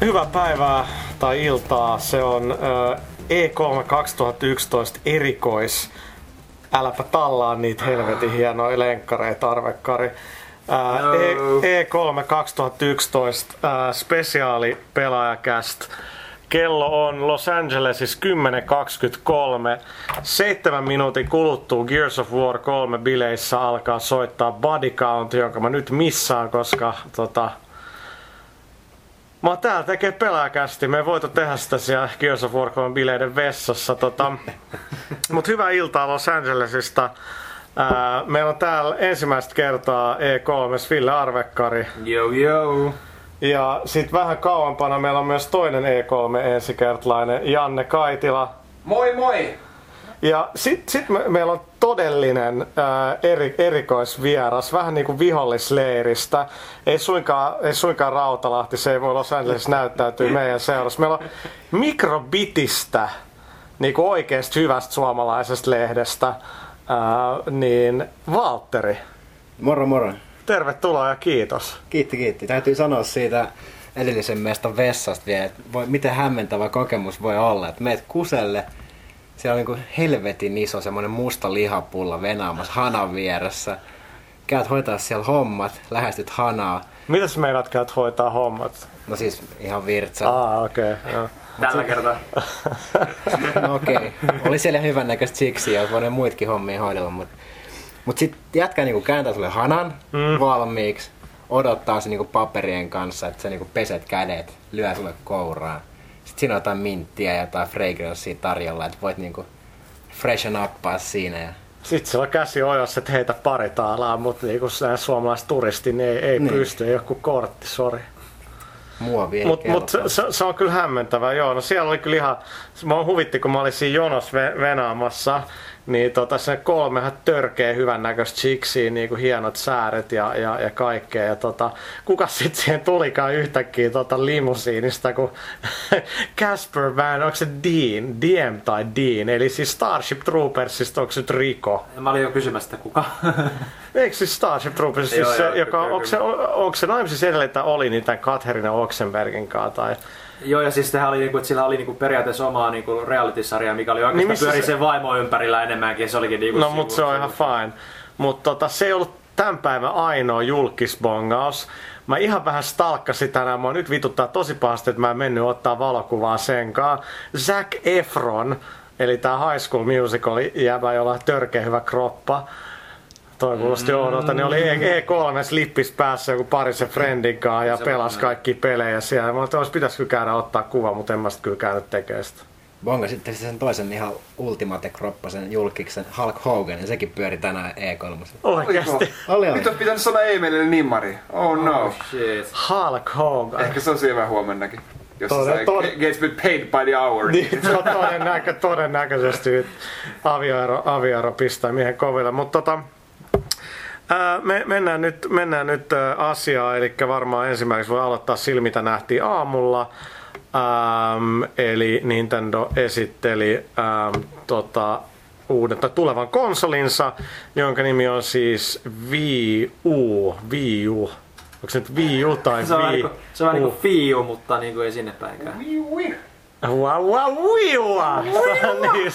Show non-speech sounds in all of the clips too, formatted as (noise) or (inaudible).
Hyvää päivää tai iltaa. Se on äh, E3 2011 erikois. Äläpä tallaa niitä helvetin hienoja lenkkareita, arvekkari. Äh, e- E3 2011 äh, spesiaali pelaajakäst. Kello on Los Angelesissa 10.23. Seitsemän minuutin kuluttua Gears of War 3 bileissä alkaa soittaa Body Count, jonka mä nyt missaan, koska tota, Mä oon täällä tekee pelaajakästi. Me ei voitu tehdä sitä siellä Gears of War 3 bileiden vessassa. Tota. (laughs) Mut hyvää iltaa Los Angelesista. Ää, meillä on täällä ensimmäistä kertaa E3 Ville Arvekkari. Yo yo. Ja sitten vähän kauempana meillä on myös toinen E3 ensikertalainen Janne Kaitila. Moi moi! Ja sitten sit me, meillä on todellinen ää, eri, erikoisvieras, vähän niin kuin vihollisleiristä. Ei suinkaan, ei suinkaan Rautalahti, se ei voi Los Angeles näyttäytyy meidän seurassa. Meillä on Mikrobitistä, niin kuin oikeasta hyvästä suomalaisesta lehdestä, ää, niin Valtteri. Moro moro. Tervetuloa ja kiitos. Kiitti kiitti. Täytyy sanoa siitä edellisen mestan vessasta vielä, että voi, miten hämmentävä kokemus voi olla, että meet kuselle, siellä on niin kuin helvetin iso semmoinen musta lihapulla venaamassa hanan vieressä. Käyt hoitaa siellä hommat, lähestyt hanaa. Mitäs meidät käyt hoitaa hommat? No siis ihan virtsa. Ah, okei. Okay, Tällä kertaa. (laughs) No okei. Okay. Oli siellä hyvän näköistä siksi ja voinut muitkin hommia hoidella, mutta mut sit jätkä niinku kääntää sulle hanan mm. valmiiksi, odottaa se niinku paperien kanssa, että sä niinku peset kädet, lyö sulle kouraan. Sitten siinä on jotain minttiä ja jotain fragranceia tarjolla, että voit niinku freshen uppaa siinä. Ja... Sitten sillä on käsi ojossa, että heitä pari taalaa, mutta niinku suomalaiset turisti niin ei, ei niin. pysty, ei joku kortti, sori. Muovi Mutta mut se, se, se, on kyllä hämmentävää, joo. No siellä oli kyllä ihan, mä huvitti kun mä olin siinä jonos venaamassa, niin tota, se kolmehan törkeä hyvän näköistä chiksiä, niin kuin hienot sääret ja, ja, ja kaikkea. Ja tota, kuka sitten siihen tulikaan yhtäkkiä tota limusiinista, kun (laughs) Casper Van, onko se Dean, DM tai Dean, eli siis Starship Troopersista, onko se nyt Riko? Mä olin jo kysymästä kuka. (laughs) Eikö siis Starship Troopers, siis Joo, se, joo, joka, kyllä, onko, se, onko se naimisissa edelleen, että oli niitä Katherina Oxenbergin kanssa tai... Joo, ja siis oli, niinku, että sillä oli niinku periaatteessa omaa niinku reality-sarjaa, mikä oli Niin oikeastaan missä pyöri se- sen vaimo ympärillä enemmänkin, se olikin niinku... No mutta se on ihan fine. Mutta tota, se ei ollut tämän päivän ainoa julkisbongaus. Mä ihan vähän stalkkasin tänään. Mua nyt vituttaa tosi pahasti, että mä en mennyt ottaa valokuvaa senkaan. Zac Efron, eli tää High School Musical jäbä, jolla on törkeä hyvä kroppa. Toi kuulosti oudolta, niin oli E- E3 lippis päässä joku parisen friendin kanssa ja on- kaikki pelejä siellä. Mä ajattelin, että pitäisikö käydä ottaa kuva, mutta en mä sit kyllä käynyt tekemään sitä. Bonga sitten sen toisen ihan ultimate-kroppasen julkiksen Hulk Hogan, ja sekin pyöri tänään E3. Oikeesti. Oli, oli. Nyt on pitänyt sanoa Emelille nimmari. Oh no. Oh shit. Hulk Hogan. Ehkä se on siellä huomennakin. Jos Toden- toden- gets been paid by the hour. Niin, to- todennäkö, todennäköisesti avioero, avioero pistää miehen koville. Mutta tota, ää, me, mennään nyt, mennään nyt ää, asiaan, eli varmaan ensimmäiseksi voi aloittaa sillä, mitä nähtiin aamulla. Ähm, eli Nintendo esitteli ähm, tota, uuden tai tulevan konsolinsa, jonka nimi on siis Wii U. Wii U. Onko se nyt Wii U tai Se on vähän Wii se on vähän U? niinku fiu, mutta niinku ei sinne päinkään. Wow, wow, wiua! (laughs) niin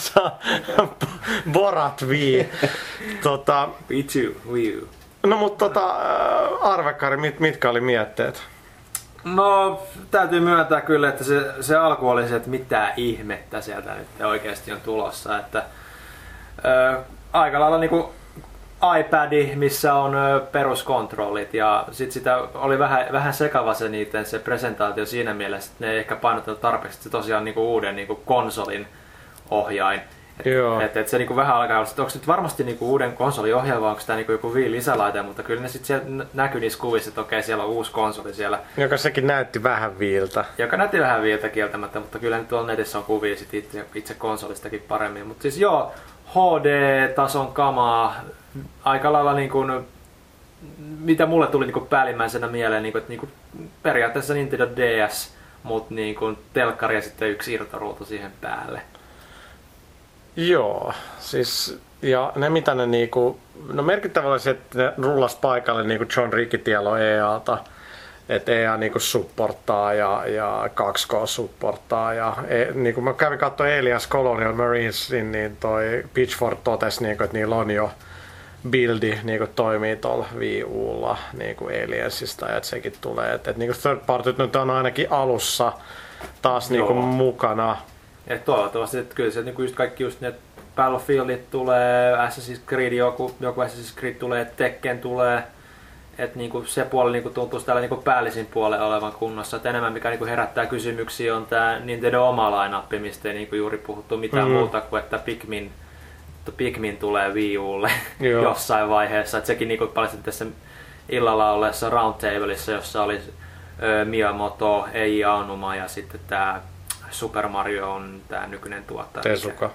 on Borat Wii. tota, 2, Wii U. no mutta tota, äh, Arvekari, mit, mitkä oli mietteet? No, täytyy myöntää kyllä, että se, se alku oli se, että mitä ihmettä sieltä nyt oikeasti on tulossa. Että, ö, aika lailla niinku iPad, missä on peruskontrollit ja sit sitä oli vähän, vähän sekava se niiden se presentaatio siinä mielessä, että ne ei ehkä painottanut tarpeeksi se tosiaan niinku uuden niinku konsolin ohjain. Joo. Et, et se niinku vähän alkaa olla, että onko nyt varmasti niinku uuden konsolin ohjelma, onko tämä niinku joku Wii lisälaite, mutta kyllä ne sitten näkyy niissä kuvissa, että okei, siellä on uusi konsoli siellä, Joka sekin näytti vähän viiltä. joka näytti vähän viiltä kieltämättä, mutta kyllä nyt tuolla netissä on kuvia sit itse, itse konsolistakin paremmin. Mutta siis joo, HD-tason kamaa, aika lailla niin kuin, mitä mulle tuli niin kuin päällimmäisenä mieleen, niin kuin, että niin kuin, periaatteessa Nintendo DS, mutta niin kuin telkkari ja sitten yksi irtoruutu siihen päälle. Joo, siis ja ne mitä ne niinku, no merkittävä oli se, että ne rullas paikalle niinku John Rickitielo EAlta, että EA niinku supporttaa ja, ja 2K supporttaa ja e, niinku mä kävin katsoa Elias Colonial Marinesin, niin toi Pitchford totesi niinku, että niillä on jo buildi niinku toimii tuolla Wii Ulla niinku Aliensista ja että sekin tulee, että et, niinku third partyt nyt on ainakin alussa taas niinku Joo. mukana. Et toivottavasti, että kyllä se niinku just kaikki just ne Battlefieldit tulee, Assassin's Creed joku, joku Assassin's Creed tulee, Tekken tulee. Että niinku se puoli niinku tuntuu täällä niinku päällisin puolella olevan kunnossa. Et enemmän mikä niinku herättää kysymyksiä on tämä Nintendo oma lainappi, mistä ei niinku juuri puhuttu mitään Mm. mm. muuta kuin että Pikmin, että Pikmin tulee Wii Ulle Joo. (laughs) jossain vaiheessa. Et sekin niinku paljasti tässä illalla olleessa Roundtableissa, jossa oli ö, Miyamoto, Eiji Aonuma ja sitten tämä Super Mario on tämä nykyinen tuottaja. Tezuka.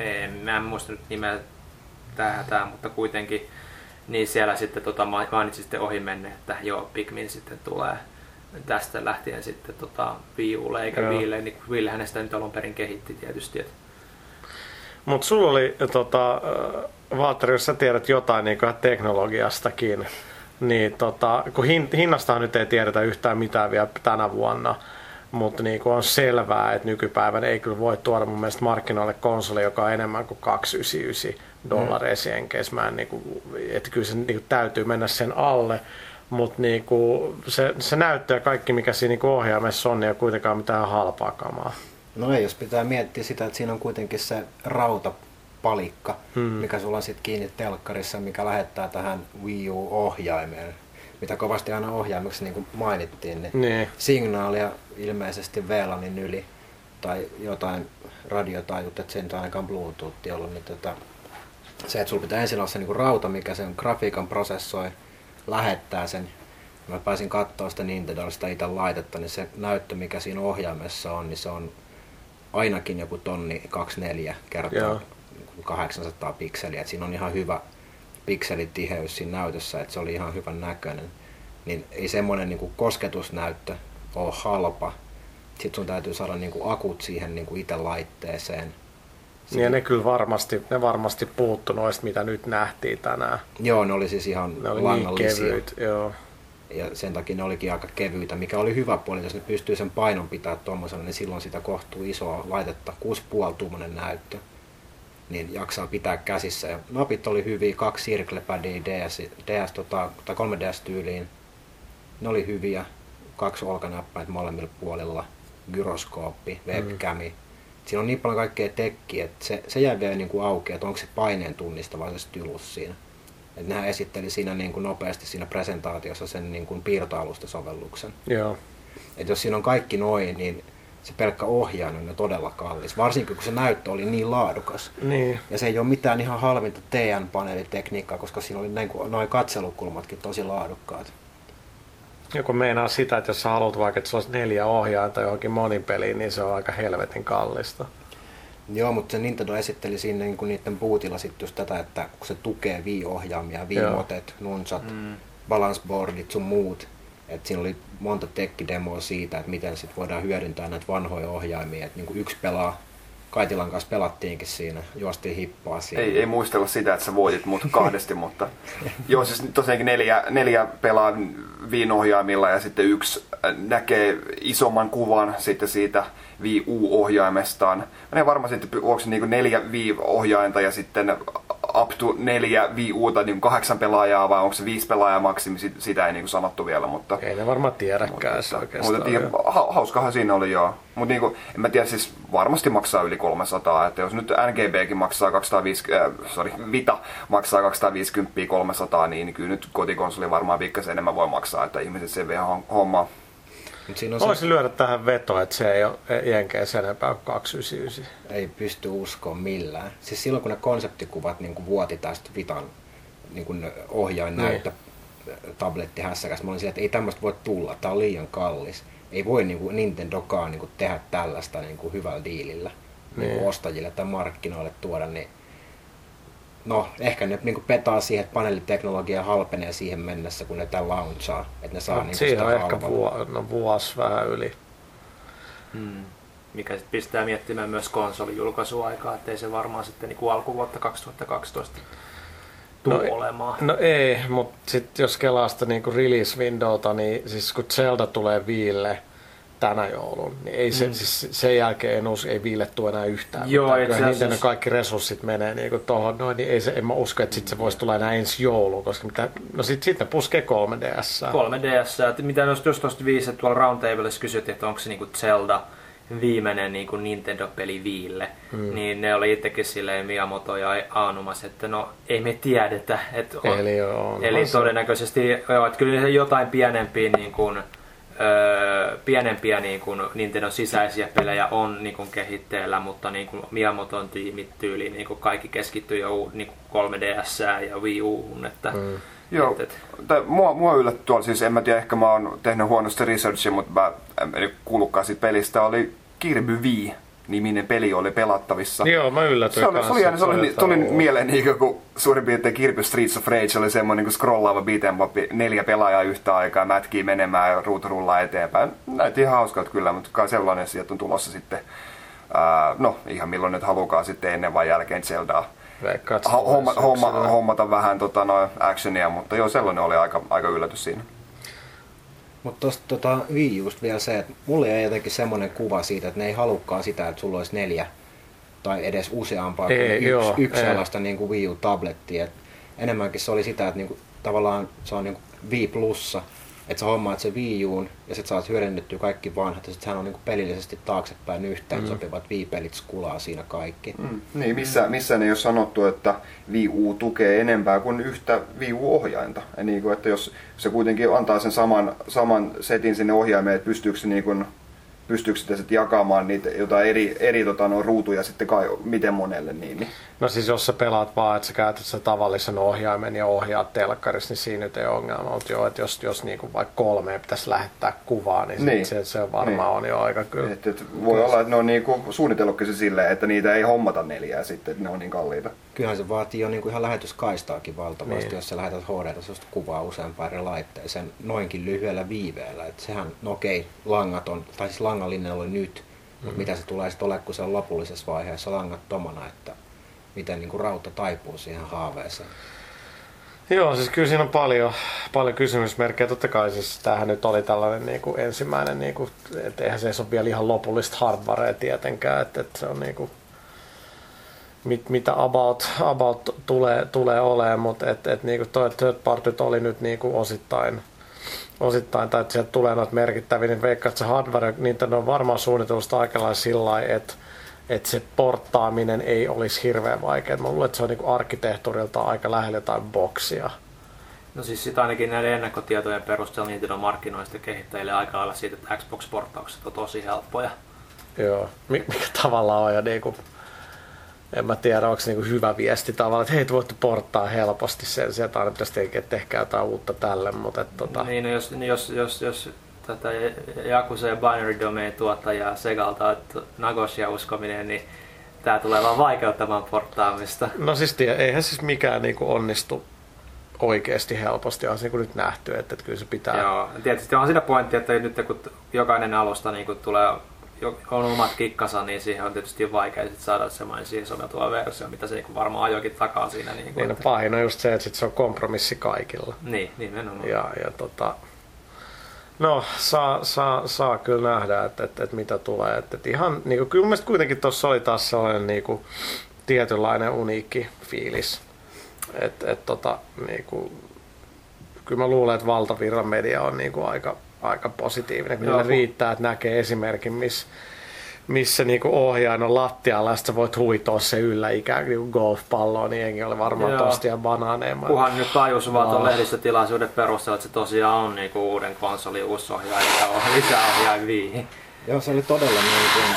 Ei, mä en muista nyt nimeä tää, tää, mutta kuitenkin niin siellä sitten tota, ma- mainitsin sitten ohi menne, että joo, Pikmin sitten tulee tästä lähtien sitten tota, Wii Ulle, eikä Joo. Wiille, niin kuin Wiille hänestä nyt alun perin kehitti tietysti. Et, Mutta sulla oli, tota, äh, Valtteri, jos sä tiedät jotain niin teknologiastakin, niin tota, kun hin, hinnastahan nyt ei tiedetä yhtään mitään vielä tänä vuonna, mutta niin on selvää, että nykypäivänä ei kyllä voi tuoda mun mielestä markkinoille konsoli, joka on enemmän kuin 299 dollaria jenkeissä. Mä en, niin kuin, että kyllä se niin kuin, täytyy mennä sen alle, mutta niin kuin, se, se näyttö ja kaikki, mikä siinä niin ohjaamessa on, niin ei ole kuitenkaan mitään halpaa kamaa. No ei, jos pitää miettiä sitä, että siinä on kuitenkin se rautapalikka, hmm. mikä sulla on sitten kiinni telkkarissa, mikä lähettää tähän Wii U-ohjaimeen, mitä kovasti aina ohjaimeksi niin kuin mainittiin, niin, Niin. signaalia ilmeisesti VLANin yli tai jotain radiotaajuutta, että se ei nyt ainakaan Bluetooth ollut, niin tota, se, että sulla pitää ensin olla se niin kuin rauta, mikä sen grafiikan prosessoi, lähettää sen. Mä pääsin katsoa sitä Nintendosta itse laitetta, niin se näyttö, mikä siinä ohjaimessa on, niin se on ainakin joku tonni 24 kertaa Joo. 800 pikseliä. Et siinä on ihan hyvä pikselitiheys siinä näytössä, että se oli ihan hyvän näköinen. Niin ei semmoinen niin kosketusnäyttö ole halpa. Sitten sun täytyy saada niin kuin akut siihen niin kuin itse laitteeseen. Niin ja ne kyllä varmasti, ne varmasti puuttu noista, mitä nyt nähtiin tänään. Joo, ne oli siis ihan Ne oli niin kevyit, joo. Ja sen takia ne olikin aika kevyitä, mikä oli hyvä puoli, jos ne pystyy sen painon pitää tuommoisena, niin silloin sitä kohtuu isoa laitetta, 6,5 tuummoinen näyttö, niin jaksaa pitää käsissä. Ja napit oli hyviä, kaksi circlepadia DS, DS tota, tai 3DS-tyyliin, ne oli hyviä, kaksi olkanäppäitä molemmilla puolilla, gyroskooppi, webcami. Siinä on niin paljon kaikkea tekkiä, että se, se jäi vielä niin kuin auki, että onko se paineen tunnistava se stylus siinä. Et nehän esitteli siinä niin kuin nopeasti siinä presentaatiossa sen niin kuin piirtoalustasovelluksen. joo. Et jos siinä on kaikki noin, niin se pelkkä ohjain on todella kallis. Varsinkin kun se näyttö oli niin laadukas. Niin. Ja se ei ole mitään ihan halvinta TN-paneelitekniikkaa, koska siinä oli niin kuin, noin katselukulmatkin tosi laadukkaat. Joku meinaa sitä, että jos sä haluat vaikka, että sulla olisi neljä ohjainta johonkin monipeliin, niin se on aika helvetin kallista. Joo, mutta se Nintendo esitteli siinä niin niiden bootilla sitten just tätä, että kun se tukee Wii-ohjaamia. Wii-motet, nunsat, mm. balance boardit sun muut, että siinä oli monta tekkidemoa siitä, että miten sit voidaan hyödyntää näitä vanhoja ohjaimia, että niin yksi pelaa, Kaitilan kanssa pelattiinkin siinä, juostiin hippaa siinä. Ei, ei muistella sitä, että sä voitit mut (laughs) kahdesti, mutta joo, siis tosiaankin neljä, neljä pelaa viinohjaimilla ja sitten yksi äh, näkee isomman kuvan sitten siitä Wii U-ohjaimestaan. Mä en ole varma sitten, onko se niin neljä Wii-ohjainta ja sitten up to neljä Wii Uta, niin kahdeksan pelaajaa vai onko se viisi pelaajaa maksimi, sit- sitä ei niin sanottu vielä, mutta... Ei ne varmaan tiedäkään Mutta, oikeastaan. mutta joo. ha, hauskahan siinä oli joo. Mutta niinku, en mä tiedä, siis varmasti maksaa yli 300. Että jos nyt NGBkin maksaa 250, äh, sorry, Vita maksaa 250 300, niin kyllä nyt kotikonsoli varmaan pikkasen enemmän voi maksaa, että ihmiset sen hom- hommaa. Siinä on voisin lyödä tähän veto, että se ei ole Jenkeissä enempää kuin 299. ei pysty uskoa millään. Siis silloin kun ne konseptikuvat niin kuin vuoti tästä Vitan niin kuin ohjain näyttö tabletti hässäkäs, mä olin siellä, että ei tämmöistä voi tulla, tää on liian kallis. Ei voi niin kuin Nintendokaan niin kuin tehdä tällaista niin kuin hyvällä diilillä niin. Niin. kuin ostajille tai markkinoille tuoda, niin No, ehkä ne niin petaa siihen, että paneeliteknologia halpenee siihen mennessä, kun ne tämän launchaa. Että ne saa Mut niin Siinä on ehkä vuo, no, vuosi vähän yli. Hmm. Mikä sitten pistää miettimään myös konsolijulkaisuaikaa, ettei se varmaan sitten niin kuin alkuvuotta 2012 tuu No, olemaan. No ei, mutta sitten jos kelaa sitä niinku release windowta, niin siis kun Zelda tulee Viille tänä joulun, niin ei se, mm. siis sen jälkeen en usko, ei Viille tule enää yhtään. Joo, itse asiassa- Nintendo kaikki resurssit menee niinku tohon noin, niin ei se, en mä usko, että sit se voisi tulla enää ensi jouluun, koska mitä, no sit, sit ne puskee 3DS. 3DS, että mitä jos just tuosta viisi, että tuolla Roundtablessa kysyttiin, että onko se niinku Zelda viimeinen niinku Nintendo-peli Viille, mm. niin ne oli itsekin silleen Miyamoto ja Aanumas, että no ei me tiedetä. Että on, Eli joo, onhan Eli se- todennäköisesti joo, että kyllä jotain pienempiä, niin kuin, öö, pienempiä niin kuin Nintendon sisäisiä pelejä on niin kuin kehitteellä, mutta niin kuin Miyamoton tiimit tyyliin niin kuin kaikki keskittyy jo niin kuin 3DS ja Wii Uun, että Mm. Joo, Et- tai mua, mua yllätti tuolla, siis en mä tiedä, ehkä mä oon tehnyt huonosti researchia, mutta mä en kuullutkaan siitä pelistä, oli Kirby V niminen peli oli pelattavissa. Joo, mä yllätyin Se oli, se kanssa, oli, jännä, se oli, jotain tuli mieleen niin kuin suurin piirtein Kirby Streets of Rage oli semmoinen niin scrollaava beat'em neljä pelaajaa yhtä aikaa, mätkii menemään ja ruutu rullaa eteenpäin. Näytti ihan hauskalta kyllä, mutta kai sellainen sieltä on tulossa sitten, ää, no ihan milloin nyt halukaan sitten ennen vai jälkeen Zeldaa. Se homma, homma, hommata vähän tota, no, actionia, mutta joo, sellainen oli aika, aika yllätys siinä. Mutta tuosta tota, Wii Usta vielä se, että mulle jäi jotenkin semmoinen kuva siitä, että ne ei halukkaan sitä, että sulla olisi neljä tai edes useampaa Ei, kuin yksi, joo, yksi ei. sellaista niin kuin Wii U-tablettia. Et enemmänkin se oli sitä, että niin kuin, tavallaan se on niin kuin Wii Plussa, että sä hommaat se Wii Uun ja sit saat hyödynnettyä kaikki vanhat ja sit sehän on niin kuin pelillisesti taaksepäin yhteen mm. sopivat Wii-pelit skulaa siinä kaikki. Mm. Mm. Niin, missä, missään ei ole sanottu, että Wii U tukee enempää kuin yhtä Wii U-ohjainta. Ja niin kuin, että jos se kuitenkin antaa sen saman, saman setin sinne ohjaimeen, että pystyykö se niin kuin, pystyykö sitä sitten jakamaan niitä jotain eri, eri tota, no, ruutuja sitten kai, miten monelle niin, niin. No siis jos sä pelaat vaan, että sä käytät sen tavallisen ohjaimen ja ohjaat telkkarissa, niin siinä nyt ei ole ongelma. Mutta joo, että jos, jos niinku vaikka kolmeen pitäisi lähettää kuvaa, niin, Niin. Se, se varmaan Niin. on jo aika kyllä. Et, et voi olla, että ne on niinku suunnitellutkin se silleen, että niitä ei hommata neljää sitten, että ne on niin kalliita. Kyllähän se vaatii jo niin kuin ihan lähetyskaistaakin valtavasti, Niin. jos sä lähetät HD-tasosta kuvaa useampaan eri laitteeseen noinkin lyhyellä viiveellä. Et sehän, no okei, langaton, tai siis langallinen oli nyt, mm. mutta mitä se tulee sitten olemaan, kun se on lopullisessa vaiheessa langattomana, että miten niin kuin rautta taipuu siihen haaveeseen. Joo, siis kyllä siinä on paljon, paljon kysymysmerkkejä. Totta kai siis tämähän nyt oli tällainen niin kuin ensimmäinen, niin kuin, että eihän se ole vielä ihan lopullista hardwarea tietenkään, että, että se on niin kuin, mit, mitä about, about tulee, tulee olemaan, mutta et, et, niin kuin toi third partyt oli nyt niin kuin osittain, osittain, tai että sieltä tulee noita merkittäviä, niin veikkaan, että se hardware, niitä on varmaan suunnitellusta aika lailla sillä lailla, että että se porttaaminen ei olisi hirveän vaikeaa. Mä luulen, että se on niin arkkitehtuurilta aika lähellä jotain boksia. No siis sitä ainakin näiden ennakkotietojen perusteella Nintendo markkinoista kehittäjille aika lailla siitä, että Xbox-porttaukset on tosi helppoja. Joo, Mi- mikä tavallaan on jo niinku, en mä tiedä, onko se niinku hyvä viesti tavallaan, että hei, te voitte porttaa helposti sen, sieltä aina pitäisi tehdä, että tehkää jotain uutta tälle, mutta et, tota, Niin, no jos, niin jos, jos, jos tätä Yakuza ja Binary Domain tuottajaa Segalta, että Nagoshia uskominen, niin tämä tulee vaan vaikeuttamaan porttaamista. no siis tie, eihän siis mikään niinku onnistu oikeasti helposti, on se niinku nyt nähty, että, että kyllä se pitää. Joo, tietysti on siinä pointti, että nyt kun jokainen alusta niin kun tulee jo- on omat kikkansa, niin siihen on tietysti vaikea sit saada semmoinen siihen soveltuva versio, mitä se niin varmaan ajoikin takaa siinä. Niin, kuin, Niin no, että, pahin on just se, että sit se on kompromissi kaikilla. niin nimenomaan. Ja, ja tota, no, saa, saa, saa kyllä nähdä, että, että, että mitä tulee. Että, että ihan, niin kuin, kyllä mun mielestä kuitenkin tuossa oli taas sellainen niin kuin, tietynlainen uniikki fiilis. Että et, tota, niin kuin, kyllä mä luulen, että valtavirran media on niin kuin, aika, aika positiivinen. Kyllä Joo. riittää, että näkee esimerkin, missä missä niinku ohjain on lattialla ja sit sä voit huitoa se yllä ikään kuin golfpalloa, niin jengi oli varmaan Joo. tostia banaaneema. Kuhan nyt tajus vaan tuon Wow. lehdistötilaisuuden perusteella, että se tosiaan on niinku uuden konsolin uusi ohjaaja ja on lisää. Joo, se oli todella niin kuin...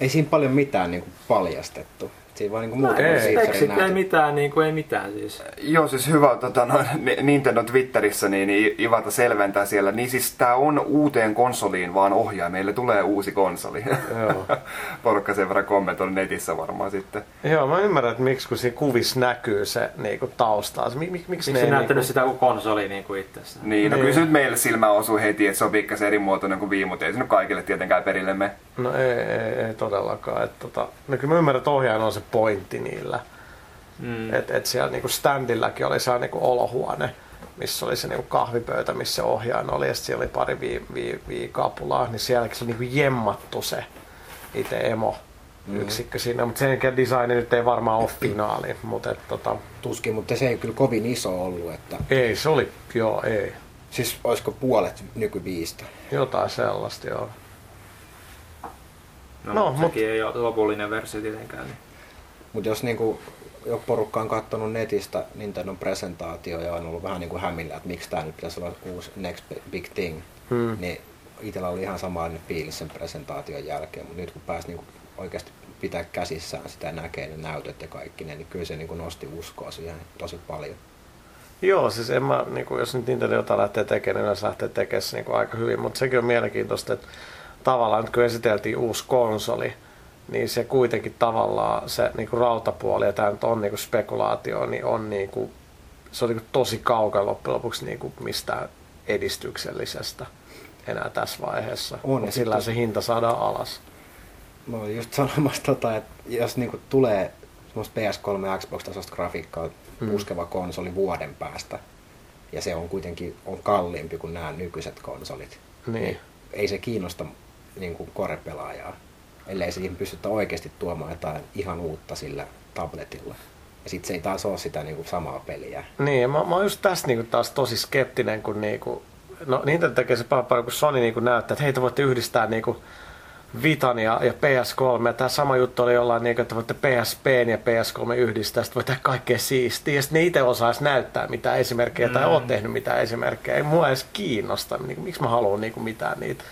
Ei siinä paljon mitään niin kuin paljastettu. Siinä vaan niin kuin muutama ei. ei näytetty. mitään, niinku ei mitään siis. Joo, siis hyvä, tota, no, Ni- Nintendo Twitterissä niin I- Ivata selventää siellä. Niin siis tää on uuteen konsoliin vaan ohjaa. Meille tulee uusi konsoli. Joo. (laughs) Porukka sen verran kommentoi netissä varmaan sitten. Joo, mä ymmärrän, että miksi kun siinä kuvissa näkyy se niinku taustaa. Mik, mik, miksi Miksi ne se ei näyttänyt niinku... sitä kuin konsoli niinku itsessään? Niin, no Niin. kyllä se nyt meille silmään osuu heti, että se on pikkasen eri muotoinen kuin viime, mutta ei se nyt kaikille tietenkään perille me. No ei, ei, ei todellakaan. Et, tota, no kyllä mä ymmärrän, että ohjaajan on se pointti niillä. Mm. Että et siellä niinku standilläkin oli se niinku olohuone, missä oli se niinku kahvipöytä, missä ohjaaja oli, ja siellä oli pari vii, vii, vii kapulaa, niin sielläkin se oli niinku jemmattu se itse emo yksikkö siinä, mutta sen jälkeen designi nyt ei varmaan ole finaali, mutta et, tota, Tuskin, mutta se ei kyllä kovin iso ollut. Että... ei, se oli, joo, ei, Siis olisiko puolet nykyviistä? jotain sellaista, joo. No, No, mut- sekin ei ole lopullinen versio tietenkään. Niin. Mutta jos niinku joku porukka on katsonut netistä Nintendon presentaatio ja on ollut vähän niinku hämillä, että miksi tämä nyt pitäisi olla uusi next big thing, Hmm. niin itsellä oli ihan samanlainen fiilis sen presentaation jälkeen, mutta nyt kun pääsi niinku oikeasti pitää käsissään sitä näkee ne näytöt ja kaikki ne, niin kyllä se niinku nosti uskoa siihen tosi paljon. Joo, siis en mä, niin kuin, jos nyt Nintendo jotain lähtee tekemään, niin yleensä lähtee tekemään se niin kuin aika hyvin, mutta sekin on mielenkiintoista, että tavallaan nyt kun esiteltiin uusi konsoli, niin se kuitenkin tavallaan se niin kuin rautapuoli, ja tämä nyt on niin kuin spekulaatio, niin on niin kuin, se on niin kuin tosi kaukana loppujen lopuksi niin kuin mistään edistyksellisestä enää tässä vaiheessa. On, ja sillä se hinta saadaan alas. Mä olin just sanomassa, tota, että jos niinku tulee semmoista PS3 ja Xbox-tasosta grafiikkaa Mm. puskeva konsoli vuoden päästä, ja se on kuitenkin on kalliimpi kuin nämä nykyiset konsolit, Niin. ei se kiinnosta niin kuin korepelaajaa, ellei siihen pystytä oikeasti tuomaan jotain ihan uutta sillä tabletilla. Ja sitten se ei taas ole sitä niin kuin samaa peliä. Niin, mä, mä oon just tässä niinku taas tosi skeptinen, kun niinku, no Nintendo tekee se paljon paljon, kun Sony niinku näyttää, että hei te voitte yhdistää niinku Vitan ja, ja PS3. Ja tämä sama juttu oli jollain, niinku, että voitte PSP ja PS3 yhdistää, sitten voi tehdä kaikkea siistiä. Ja sitten ne itse osaisi näyttää mitään esimerkkejä, tai ole tehnyt mitään esimerkkejä. Ei mua edes kiinnosta, niinku, miksi mä haluan niinku mitään niitä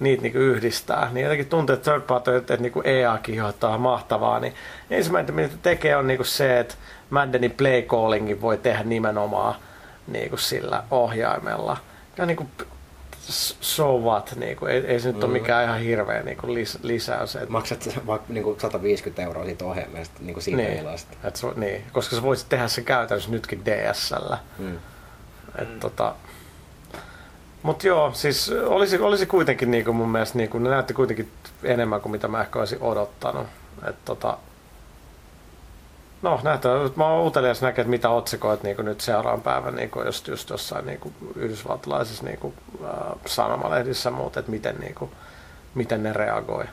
niitä niinku yhdistää. Niin jotenkin tuntuu, että third party, että, niinku EAkin johtaa mahtavaa, niin ensimmäinen mitä tekee on niinku se, että Maddenin play callingin voi tehdä nimenomaan niinku sillä ohjaimella. Ja niinku so what, niinku, ei, ei se nyt ole mikään ihan hirveä niinku lis, lisäys. Et, Maksat vaikka niin kuin 150 euroa siitä ohjelmasta niin kuin siitä niin, ilasta. et, se- niin, koska sä voisit tehdä se käytännössä nytkin DSllä. Mm. Et, tota, Mutta joo, siis olisi, olisi kuitenkin niinku mun mielestä, niinku, ne näytti kuitenkin enemmän kuin mitä mä ehkä olisin odottanut. Et, tota, no näyttää, mä oon utelias näkee, että mitä otsikoit niinku nyt seuraavan päivän niinku, just, just jossain niinku, yhdysvaltalaisissa niinku, äh, sanomalehdissä muut, että miten, niinku, miten ne reagoi.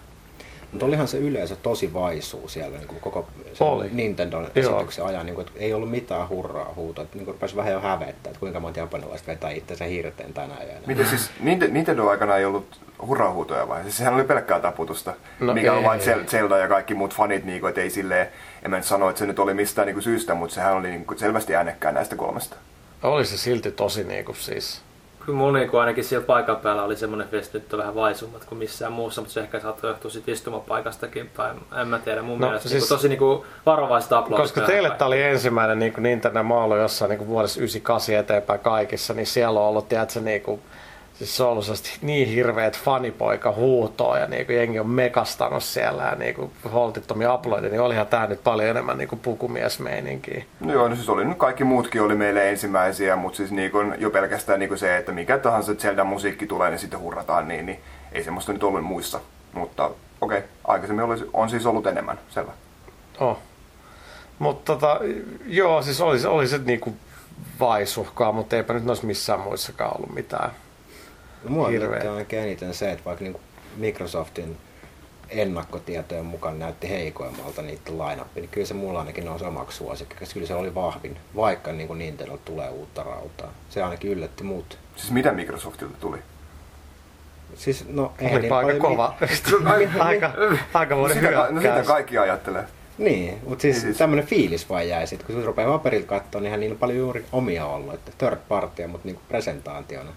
Mutta olihan se yleisö tosi vaisuu siellä niin kuin koko sen Oli. Nintendon Joo. esityksen ajan. Niin kuin, että ei ollut mitään hurraa huutoa. Niin kuin, rupesi vähän jo hävettää, että kuinka monta japanilaiset vetää itseänsä hirteen tänään. Ja Miten siis Ninte- Nintendo aikana ei ollut hurrahuutoja vai? Siis sehän oli pelkkää taputusta. No mikä on ei. vain Zel- Zelda ja kaikki muut fanit, niin kuin, että ei silleen, en mä nyt sano, että se nyt oli mistään niin kuin syystä, mutta sehän oli niin kuin selvästi äänekkään näistä kolmesta. Oli se silti tosi niinku siis, Kyllä mun niinku ainakin siellä paikan päällä oli semmoinen fiilis, että vähän vaisummat kuin missään muussa, mutta se ehkä saattoi johtua sit istumapaikastakin, tai en mä tiedä, mun No, mielestä siis- niinku, tosi niinku varovaiset aplodit. Koska teille päin. tämä oli ensimmäinen niin kuin mä oon ollut jossain niin kuin vuodessa 98 eteenpäin kaikissa, niin siellä on ollut, tiedätkö, niin kuin, siis se on ollut sellaista niin hirveät fanipoika huutoa ja niin kuin jengi on mekastanut siellä ja niin kuin holtittomia uploadia, niin olihan tämä nyt paljon enemmän niin kuin pukumiesmeininkiä. No joo, no siis oli nyt kaikki muutkin oli meille ensimmäisiä, mutta siis niin kuin jo pelkästään niin kuin se, että mikä tahansa Zelda musiikki tulee, niin sitten hurrataan, niin, niin ei semmoista nyt ollut muissa. Mutta okei, okay, aikaisemmin olisi, on siis ollut enemmän, selvä. Oh. Mutta tota, joo, siis oli, oli se niin kuin vaisuhkaa, mutta eipä nyt noissa missään muissakaan ollut mitään. No, mua Hirveä. ainakin eniten se, että vaikka niin Microsoftin ennakkotietojen mukaan näytti heikoimmalta niiden line niin kyllä se mulla ainakin nousi omaksi suosikkiksi. Kyllä se oli vahvin, vaikka niin Nintendo tulee uutta rautaa. Se ainakin yllätti mut. Siis mitä Microsoftilta tuli? Siis no ei Olipa aika kova. (laughs) aika, aika (laughs) vuoden Sitä, no sitä kaikki ajattelee. Niin, mutta siis, Niin siis- tämmönen fiilis vaan jäi sit, kun se rupeaa paperilla katsoa, niin eihän niillä paljon juuri omia ollut, että third partya, mutta niinku presentaationa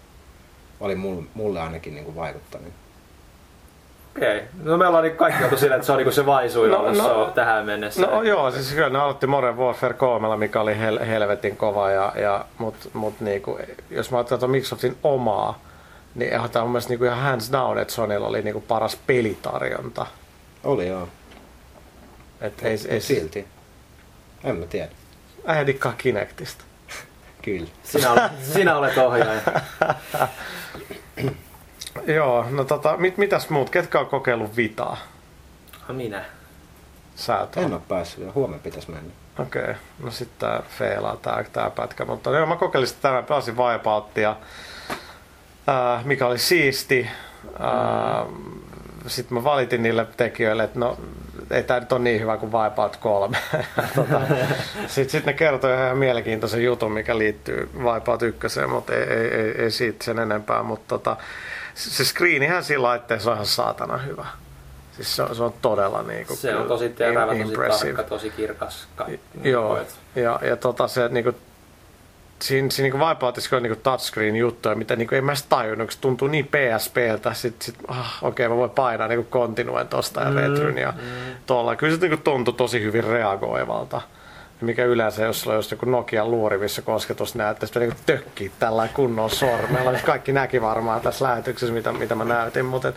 oli mulle, mulle ainakin niinku vaikuttanut. Okei. No me ollaan niin kaikki oltu sillä, että se on niinku se vaisuin No, no, ollut tähän mennessä. No joo, siis kyllä ne aloitti Modern Warfare 3, mikä oli hel- helvetin kova, ja, ja, mutta mut niinku, jos mä otan tuon Microsoftin omaa, niin eihän tämä mun mielestä niinku ihan hands down, että Sonylla oli niinku paras pelitarjonta. Oli joo, Et ei, ei, ei, silti. En mä tiedä. Äijä dikkaa Kinectistä. (laughs) Kyllä. Sinä, olet, sinä olet ohjaaja. (laughs) Joo, no tota, mit, mitäs muut? Ketkä on kokeillut Vitaa? No minä. Sä et En ole. päässyt vielä, huomenna pitäisi mennä. Okei, okay. no sitten tää feilaa tää, tää pätkä. Mutta joo, mä kokeilin sitä tämän, pelasin Wipeouttia, ää, mikä oli siisti. Sitten mä valitin niille tekijöille, että no ei tää nyt ole niin hyvä kuin Wipeout 3. (laughs) tota, sitten sit ne kertoi ihan mielenkiintoisen jutun, mikä liittyy Wipeout 1, mutta ei, ei, ei, ei siitä sen enempää. Mutta tota, se screenihän siinä laitteessa on ihan saatana hyvä. Siis se on, se on todella niinku Se on tosi terävä, tosi tarkka, tosi kirkas. Ka- Joo, et- ja, ja tota se niinku, siinä, siinä niinku Wipeoutissa on niinku touchscreen juttuja, mitä niinku ei mä edes tajunnut, kun se tuntuu niin PSPltä, sit, sit ah, okei okay, mä voin painaa niinku kontinuen tosta ja retryn ja mm. tuolla. Kyllä se niinku tuntui tosi hyvin reagoivalta. Mikä yleensä, jos sulla on just joku Nokia luuri, missä kosketus näyttää, sitä niinku tökkii tällä kunnon sormella. Nyt Kaikki näki varmaan tässä lähetyksessä, mitä, mitä mä näytin, mutta et,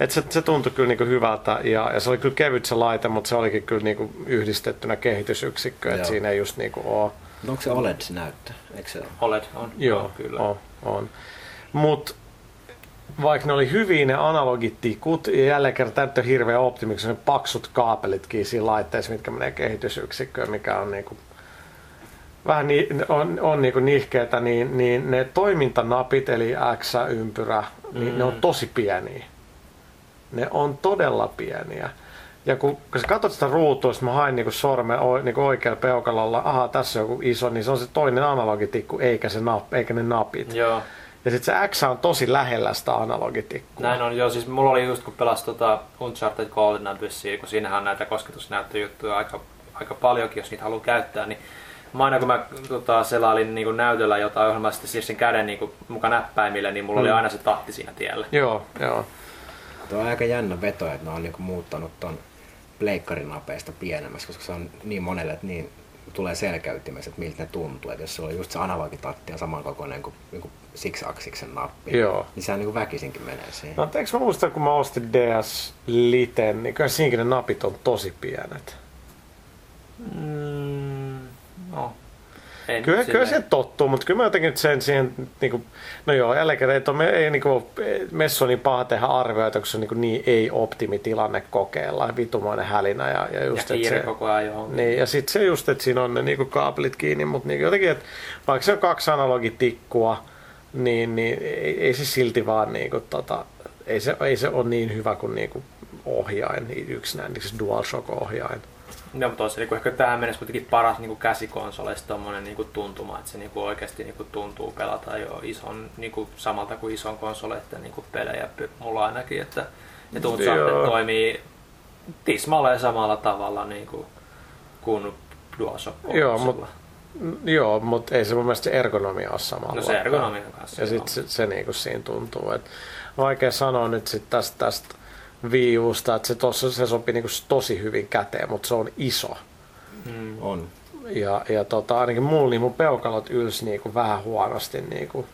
et se, se tuntui kyllä niinku hyvältä ja, ja, se oli kyllä kevyt se laite, mutta se olikin kyllä niinku yhdistettynä kehitysyksikköön, että siinä ei just niinku ole. No onko se OLED se näyttö? Eikö se ole? OLED on. Joo, kyllä. On, on. Mut vaikka ne oli hyviä ne analogitikut, ja jälleen kerran täyttö hirveä optimi, kun se on ne paksut kaapelitkin siinä laitteissa, mitkä menee kehitysyksikköön, mikä on niinku vähän ni, on, on niinku nihkeetä, niin, niin ne toimintanapit, eli X, ympyrä, niin Mm. ne on tosi pieniä. Ne on todella pieniä. Ja kun, kun sä katsot sitä ruutua, jos mä hain niinku sormen o, niinku oikealla peukalolla, aha, tässä on joku iso, niin se on se toinen analogitikku, eikä, se nap, eikä ne napit. Joo. Ja sitten se X on tosi lähellä sitä analogitikkua. Näin on, joo. Siis mulla oli just kun pelasin tota Uncharted Golden Abyssia, kun siinähän on näitä kosketusnäyttöjuttuja aika, aika paljonkin, jos niitä haluaa käyttää, niin Mä aina kun mä tota, selailin niin näytöllä jotain ohjelmaa, sitten siirsin käden niin mukaan näppäimille, niin mulla mm. oli aina se tahti siinä tiellä. Joo, joo. Tuo on aika jännä veto, että ne on niinku muuttanut ton pleikkarinapeista pienemmäksi, koska se on niin monelle, että niin tulee selkäytimessä, että miltä ne tuntuu. Että jos se on just se analogitatti on samankokoinen kuin, niin kuin six-aksiksen nappi, Joo. niin sehän niin kuin väkisinkin menee siihen. No, eikö mä muista, kun mä ostin DS Liten, niin kyllä siinäkin ne napit on tosi pienet. Mm, no. En Kyllä, kyllä se tottuu, mutta kyllä mä jotenkin sen siihen, niin kuin, no joo, jälleen kerran, että me, ei niin kuin, messu on niin paha tehdä arvioita, kun se on niin, kuin niin ei-optimitilanne kokeilla, vitumainen hälinä ja, ja ja just, että kiire se, koko ajan johonkin. niin, ja sitten se just, että siinä on ne niinku kaapelit kiinni, mutta niinku jotenkin, että vaikka se on kaksi analogitikkua, niin, niin ei, ei, se silti vaan niinku, tota, ei, se, ei se ole niin hyvä kuin niinku ohjain, yksinään niin se DualShock-ohjain. No, mutta on se niin ehkä tähän mennessä kuitenkin paras niin käsikonsoleista tommonen niin tuntuma, että se niin oikeasti niin tuntuu pelata jo ison, niin kuin samalta kuin ison konsoleiden niin pelejä py- mulla ainakin, että ne Uncharted Joo. toimii tismalleen samalla tavalla niin kuin, kuin DualShock Joo, kolmosella. Joo, mutta ei se mun mielestä se ergonomia ole samalla. No se ergonomian kanssa. Ja sitten se, se niinku siinä tuntuu. Et vaikea sanoa nyt sit tästä, tästä Wii Usta, että se, tossa, se sopii niinku tosi hyvin käteen, mutta se on iso. Mm. On. Ja, ja tota, ainakin mulla niin mun peukalot ylsi niinku vähän huonosti niinku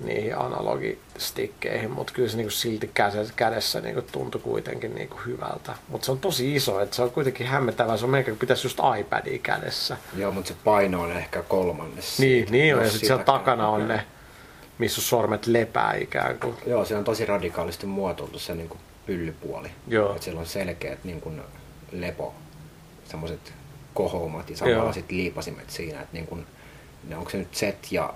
niihin analogistikkeihin, mutta kyllä se niinku silti kädessä, kädessä niinku tuntui kuitenkin niinku hyvältä. Mutta se on tosi iso, että se on kuitenkin hämmentävää. Se on melkein pitäisi just iPadia kädessä. Joo, mutta se paino on ehkä kolmannes. Niin, niin on. Ja sitten siellä takana on ne, missä sormet lepää ikään kuin. Joo, se on tosi radikaalisti muotoiltu se niin kuin pyllypuoli. Joo. Et siellä on selkeät niin kuin lepo, semmoiset kohoumat ja samalla sitten liipasimet siinä, että niin kuin, ne, onko se nyt Z ja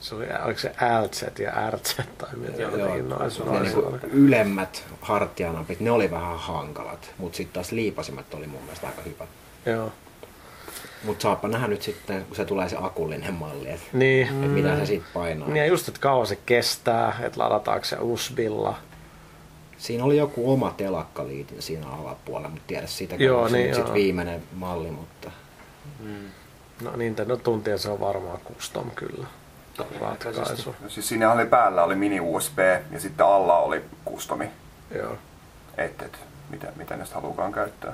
Se oli, oliko se LZ ja RZ tai mitä Joo, joo, noin ne niin ylemmät hartianapit, ne oli vähän hankalat, mutta sitten taas liipasimet oli mun mielestä aika hyvät. Joo. Mutta saappa nähdä nyt sitten, kun se tulee se akullinen malli, että Niin. et mitä se siitä painaa. Niin ja just, että kauan se kestää, että ladataanko se USBilla. Siinä oli joku oma telakkaliitin siinä alapuolella, mutta tiedä siitä Joo, se niin, nyt sit joo. viimeinen malli, mutta No Nintendo tuntien se on varmaan custom kyllä. Ratkaisu. Siis siinä oli päällä oli mini USB ja sitten alla oli customi. Joo. Et, et, mitä, mitä näistä halukaan käyttää.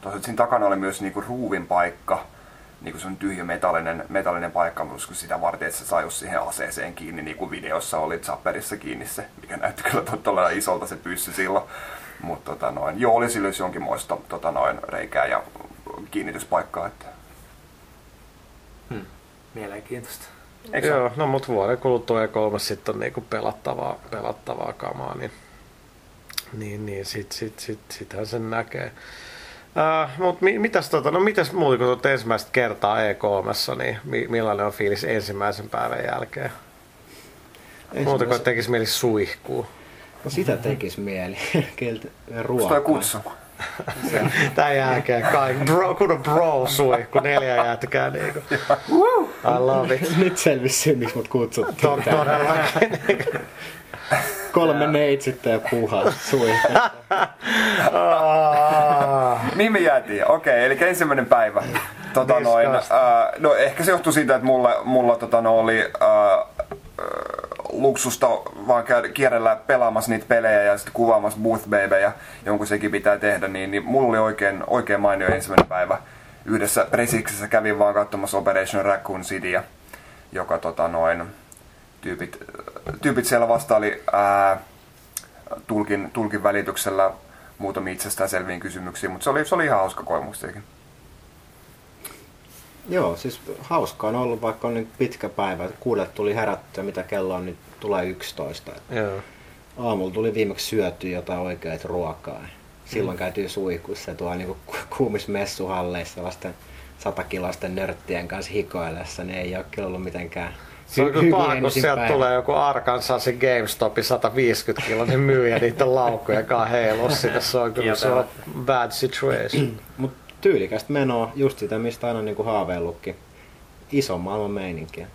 Toisaalta siinä takana oli myös niinku ruuvin paikka, niinku se on tyhjä metallinen, metallinen paikka, mutta kun sitä varten, että se sai siihen aseeseen kiinni, niin kuin videossa oli Zapperissa kiinni se, mikä näytti kyllä to- todella isolta se pyssy silloin. Mutta tota noin, joo, oli sillä jonkinmoista tota noin, reikää ja kiinnityspaikkaa. Että. Mielenkiintoista. Eikö Joo, no mut vuoden kuluttua E3 sitten on niinku pelattavaa, pelattavaa kamaa, niin, niin, niin sit, sit, sit, sithän sen näkee. Uh, mut mi, mitäs, tota, no mitäs muuta kun tulet ensimmäistä kertaa E3, niin mi, millainen on fiilis ensimmäisen päivän jälkeen? Muuta kuin tekisi mieli suihkuu. No sitä tekis mieli. (laughs) Keltä ruokaa. kutsu? Tän jälkeen kaikki, bro, kun on bro suihku, neljä jätkää niinku. I love it. (laughs) Nyt selvisi se, miksi mut kutsuttiin. To- todellakin. Kolme neitsittä ja puhaa suihku. Ah. Mihin me jäätiin? Okei, eli ensimmäinen päivä. Tota noin, ää, no ehkä se johtuu siitä, että mulla, mulla tota no, oli ää, luksusta vaan käydä kierrellä pelaamassa niitä pelejä ja sitten kuvaamassa booth babyjä, jonkun sekin pitää tehdä, niin, niin mulla oli oikein, oikein mainio ensimmäinen päivä. Yhdessä Presiksessä kävin vaan katsomassa Operation Raccoon Cityä, joka tota noin, tyypit, tyypit siellä vastaili ää, tulkin, tulkin välityksellä muutamia itsestään selviin kysymyksiin, mutta se oli, se oli ihan hauska kokemus sekin. Joo, siis hauskaa on ollut, vaikka on niin pitkä päivä. Kuudet tuli herättyä, mitä kello on, niin tulee 11. Joo. Aamulla tuli viimeksi syötyä jotain oikeat ruokaa. Silloin mm. käytiin suihkussa tuolla niinku kuumissa messuhalleissa lasten satakilaisten nörttien kanssa hikoillessa, niin ei ole kyllä ollut mitenkään Se on kyllä paha, kun sieltä päivä. tulee joku Arkansasin GameStopin 150 kiloinen myyjä niiden laukkujen kanssa heilua sitä. Se on kyllä se on bad situation. Mut tyylikästä menoa, just sitä, mistä aina niinku haaveillutkin. Iso maailman meininkiä.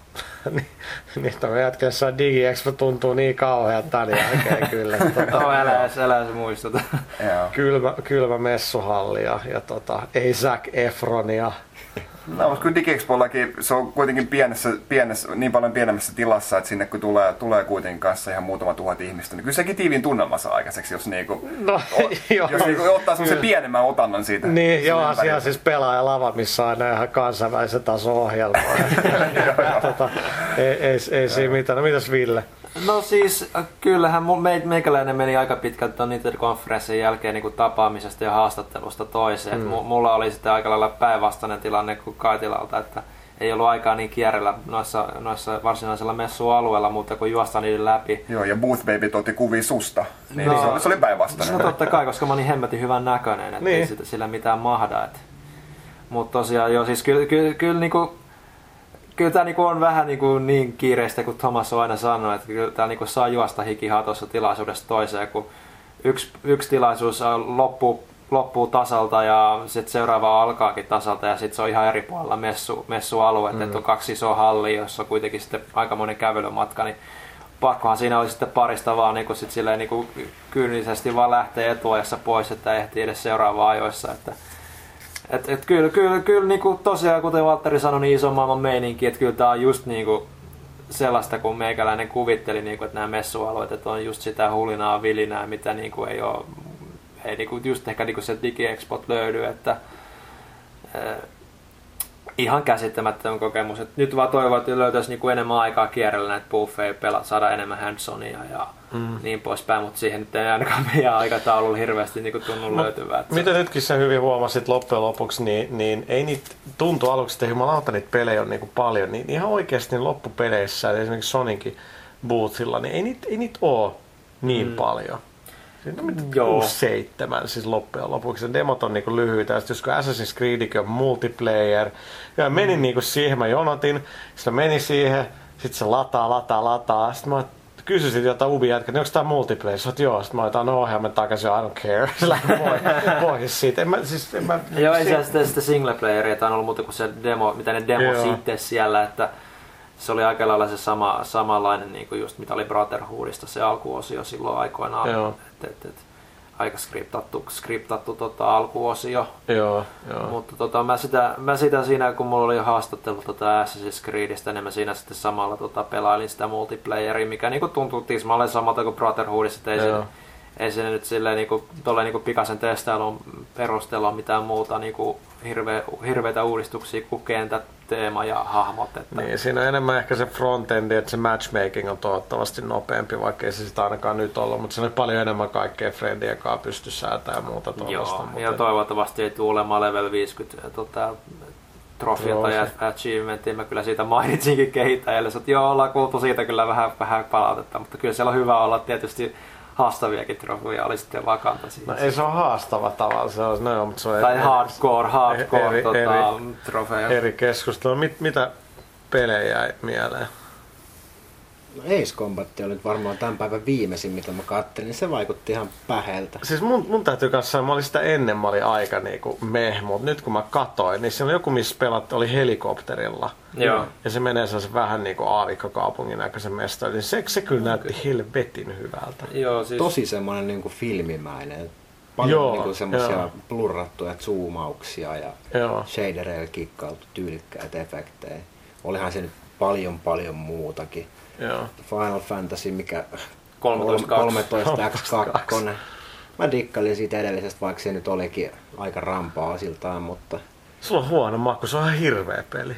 Niin- Niitä on jätkässä DigiExpo tuntuu niin kauhean tämän jälkeen kyllä. Tota, No älä, edes- älä se muistuta. Joo. kylmä, kylmä messuhalli ja, ja tota, ei Zac Efronia. No, mutta kyllä DigiExpollakin se on kuitenkin pienessä, pienessä, niin paljon pienemmässä tilassa, että sinne kun tulee, tulee kuitenkin kanssa ihan muutama tuhat ihmistä, niin kyllä sekin tiivin tunnelma saa aikaiseksi, jos, niinku, No, (laughs) (laughs) joo. jos niinku ottaa semmoisen pienemmän otannan siitä. Niin, joo, siellä siis pelaajalava, missä on ihan kansainvälisen tason ohjelma. (laughs) tota, ei, ei, ei siinä mitään. No mitäs Ville? No siis, äh, kyllähän me, meikäläinen meni aika pitkälti tuon niiden konferenssin jälkeen niin kuin tapaamisesta ja haastattelusta toiseen. Mm. Mulla oli sitten aika lailla päinvastainen tilanne kuin Kaitilalta, että ei ollut aikaa niin kierrellä noissa, noissa varsinaisella messualueella, mutta kun juosta niiden läpi. Joo, ja Booth Baby otti kuvia susta. Niin No. se, oli, se oli päinvastainen. No totta kai, koska mä olin hemmetin hyvän näköinen, että Niin. ei sitä, sillä mitään mahda. Et. Mutta tosiaan joo, siis kyllä, kyllä, kyllä, niinku, kyllä tämä niinku on vähän niinku niin kiireistä kuin Thomas on aina sanonut, että kyllä tämä niinku saa juosta hikihatossa tilaisuudesta toiseen, kun yksi, yksi tilaisuus loppuu, loppuu tasalta ja sitten seuraava alkaakin tasalta ja sitten se on ihan eri puolella messu, messualueet, mm. että on kaksi isoa hallia, jossa on kuitenkin sitten aikamoinen kävelymatka, niin pakkohan siinä oli sitten parista vaan niin sit silleen niin kyynisesti vaan lähteä etuajassa pois, että ehtii edes seuraavaan ajoissa. Että, et, et kyllä, kyllä, kyllä niin kuin tosiaan, kuten Valtteri sanoi, niin iso maailman meininki, että kyllä tämä on just niin kuin sellaista, kun meikäläinen kuvitteli, niin kuin, että nämä messualueet että on just sitä hulinaa, vilinää, mitä niin kuin ei ole, ei niin kuin just ehkä niin kuin se digiexpot löydy, että eh, ihan käsittämätön kokemus. Et nyt vaan toivon, että löytäisi niinku enemmän aikaa kierrellä näitä buffeja, pelata, saada enemmän handsonia ja mm. niin poispäin, mutta siihen nyt ei ainakaan (laughs) meidän aikataululla hirveästi niinku tunnu löytyvää. Et se- Mitä nytkin sä hyvin huomasit loppujen lopuksi, niin, niin ei niitä tuntu aluksi, että jumalauta niitä pelejä on niin paljon, niin ihan oikeasti niin loppupeleissä, esimerkiksi Sonicin boothilla, niin ei niitä, ei niitä ole niin mm. paljon. Siinä on Joo. 6-7 siis loppujen lopuksi. Ne demot on niinku lyhyitä. Sitten jos kun Assassin's Creedikin on multiplayer. Ja mä menin niinku siihen, mä jonotin. Sitten mä menin siihen. Sitten se lataa, lataa, lataa. Sitten mä kysyisin jotain ubi jätkä, niin onko tää multiplayer? Sä oot, joo. Sitten mä otan ohjaamme takaisin, I don't care. (laughs) Se lähti (laughs) pois, siitä. En mä, siis, en mä, Joo, ei siellä sitä, sitä single playeria tai on ollut muuta kuin se demo, mitä ne demo sitten siellä, että se oli aika lailla se sama, samanlainen niin kuin just mitä oli Brotherhoodista se alkuosio silloin aikoinaan. Joo. Et, et, et, aika skriptattu, skriptattu tota, alkuosio. Joo, joo. Mutta tota, mä, sitä, mä sitä siinä, kun mulla oli haastattelu tota Assassin's Creedistä, niin mä siinä sitten samalla tota, pelailin sitä multiplayeria, mikä niinku tuntuu tismalleen samalta kuin Brotherhoodissa, että ei Joo. ei nyt silleen niinku, tolleen niinku pikaisen testailun perusteella mitään muuta niinku hirve, hirveitä uudistuksia kuin kentät, teema ja hahmot. Että, Niin, siinä on enemmän ehkä se frontendi, että se matchmaking on toivottavasti nopeampi, vaikka ei se sitä ainakaan nyt ollut, mutta siinä on paljon enemmän kaikkea friendien kanssa pysty säätämään ja muuta tuollaista. Joo, mutta ja toivottavasti ei tule olemaan level 50 tota, trofia tai achievementia. Mä kyllä siitä mainitsinkin kehittäjälle, että joo, ollaan kuultu siitä kyllä vähän, vähän palautetta, mutta kyllä siellä on hyvä olla tietysti haastaviakin trofeja, oli sitten vakanta siitä. No ei se ole haastava tavalla, se on, no, mutta se on tai eri, hardcore, hardcore eri- tota, eri- trofeja. eri keskustelu. Mit, mitä pelejä jäi mieleen? No Ace Combat oli varmaan tämän päivän viimeisin, mitä mä kattelin, niin se vaikutti ihan päheltä. Siis mun, mun täytyy kanssa sanoa, mä olin sitä ennen, mä olin aika niinku meh, mutta nyt kun mä katoin, niin siellä oli joku, missä pelat, oli helikopterilla. Joo. Ja se menee sellaisen vähän niinku aavikkokaupungin näköisen mestaan, niin se, se kyllä näytti helvetin hyvältä. Joo, siis, Tosi semmoinen niin kuin filmimäinen. Paljon Joo, niin kuin semmoisia joo. blurrattuja zoomauksia ja Joo. shadereilla kikkailtu tyylikkäitä efektejä. Olihan se nyt paljon paljon muutakin. Joo. Final Fantasy, mikä 13.2. 13 X2. Mä dikkailin siitä edellisestä, vaikka se nyt olikin aika rampaa siltaan, mutta Sulla on huono maku, se on ihan hirveä peli.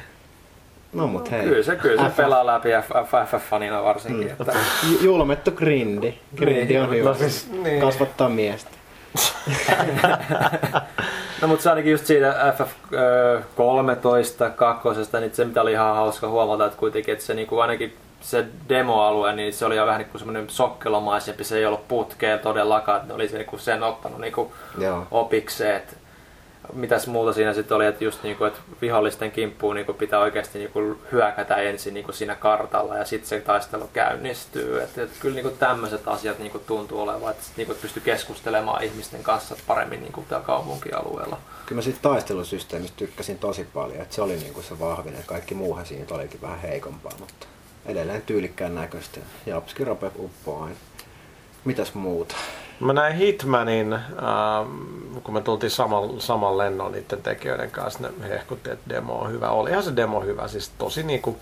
no mut hei. kyllä se, kyllä se FF pelaa läpi FF-fanina varsinkin. Mm. Että, Ju- Julmettu grindi. Grindi on hyvä. No siis, niin. Kasvattaa miestä. (laughs) No mutta se ainakin just siitä FF13 kakkosesta, niin se mitä oli ihan hauska huomata, että kuitenkin, että se niinku ainakin se demoalue, niin se oli jo vähän niin kuin semmoinen sokkelomaisempi, se ei ollut putkeen todellakaan, että ne oli se, niinku sen ottanut niinku Joo. opikseen, että mitäs muuta siinä sitten oli, että just niinku, että vihollisten kimppuun niinku pitää oikeasti niinku hyökätä ensin niinku siinä kartalla ja sitten se taistelu käynnistyy. Että et kyllä niinku tämmöiset asiat niinku tuntuu olevan, että niinku pystyy keskustelemaan ihmisten kanssa paremmin niinku täällä kaupunkialueella. Kyllä mä siitä taistelusysteemistä tykkäsin tosi paljon, että se oli niinku se vahvin, että kaikki muuhan siinä olikin vähän heikompaa, mutta edelleen tyylikkään näköistä. Japski rope uppoo aina. Mitäs muuta? Mä näin Hitmanin, ähm, kun me tultiin saman, saman lennon niiden tekijöiden kanssa, ne hehkutti, että demo on hyvä. Olihan se demo hyvä, siis tosi niinku...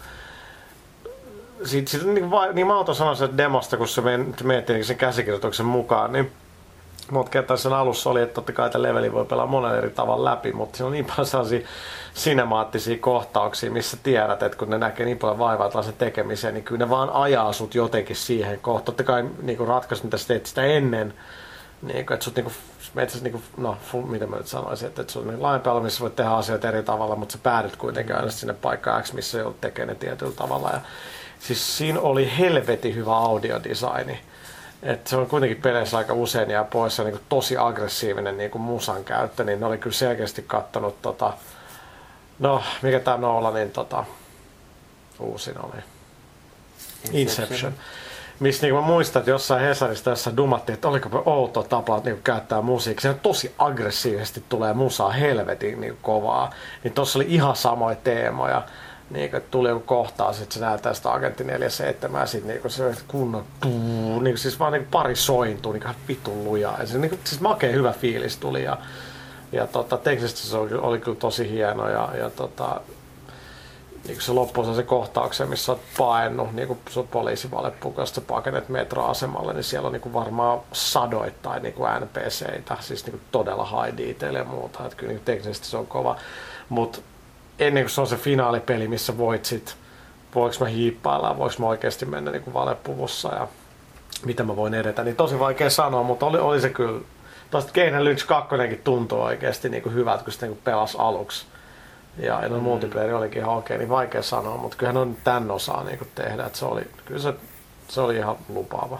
Siitä, siitä niin, niin mahdoton sanoa että demosta, kun se miettii sen käsikirjoituksen mukaan, niin monta kertaa sen alussa oli, että totta kai tämä leveli voi pelaa monella eri tavalla läpi, mutta siinä on niin paljon sellaisia sinemaattisia kohtauksia, missä tiedät, että kun ne näkee niin paljon vaivaa tällaisen tekemiseen, niin kyllä ne vaan ajaa sut jotenkin siihen kohtaan. Totta kai niin ratkaisu, mitä sä teet sitä ennen, niin kuin, että sut niinku, metsässä niinku, no, fu, mitä mä nyt sanoisin, että, että sun niin laajempi missä voit tehdä asioita eri tavalla, mutta sä päädyt kuitenkin aina sinne paikkaan X, missä joudut tekemään ne tietyllä tavalla. Ja, siis siinä oli helvetin hyvä audiodesigni. Et se on kuitenkin peleissä aika usein jää pois ja niin tosi aggressiivinen niin musan käyttö, niin ne oli kyllä selkeästi kattonut tota, no mikä tää Nolanin tota, uusin oli. Inception. Missä niin mä muistan, että jossain Hesarista jossa dumattiin, että oliko outo tapa niin käyttää musiikkia. Se tosi aggressiivisesti tulee musaa helvetin niin kovaa. Niin tossa oli ihan samoja teemoja. Niin, että tuli joku kohtaus, että se näyttää sitä agentti 47 ja sitten niin se kunnon tuu, niin siis vaan niin pari sointuu niin ihan vitun lujaa. Ja se, niin, siis makea hyvä fiilis tuli ja, ja tota, teknisesti se oli, oli kyllä tosi hieno ja, ja tota, niin se loppuun se kohtauksen, missä olet paennut niin kuin sun poliisivalepukasta pakenet metroasemalle, niin siellä on niin kuin varmaan sadoittain niin kuin NPCitä, siis niin kuin todella high detail ja muuta, että kyllä niin kuin teknisesti se on kova. Mutta ennen kuin se on se finaalipeli, missä voit sit, voiko mä hiippailla, voiko mä oikeasti mennä niin kuin valepuvussa ja mitä mä voin edetä, niin tosi vaikea sanoa, mutta oli, oli se kyllä, tuosta Keinen Lynch 2 tuntuu oikeasti niin kuin hyvältä, kun sitä niin pelasi aluksi. Ja, ja no Mm. multiplayer olikin ihan okei, niin vaikea sanoa, mutta kyllähän on tän osaa niin kuin tehdä, että se oli, kyllä se, se oli ihan lupaava.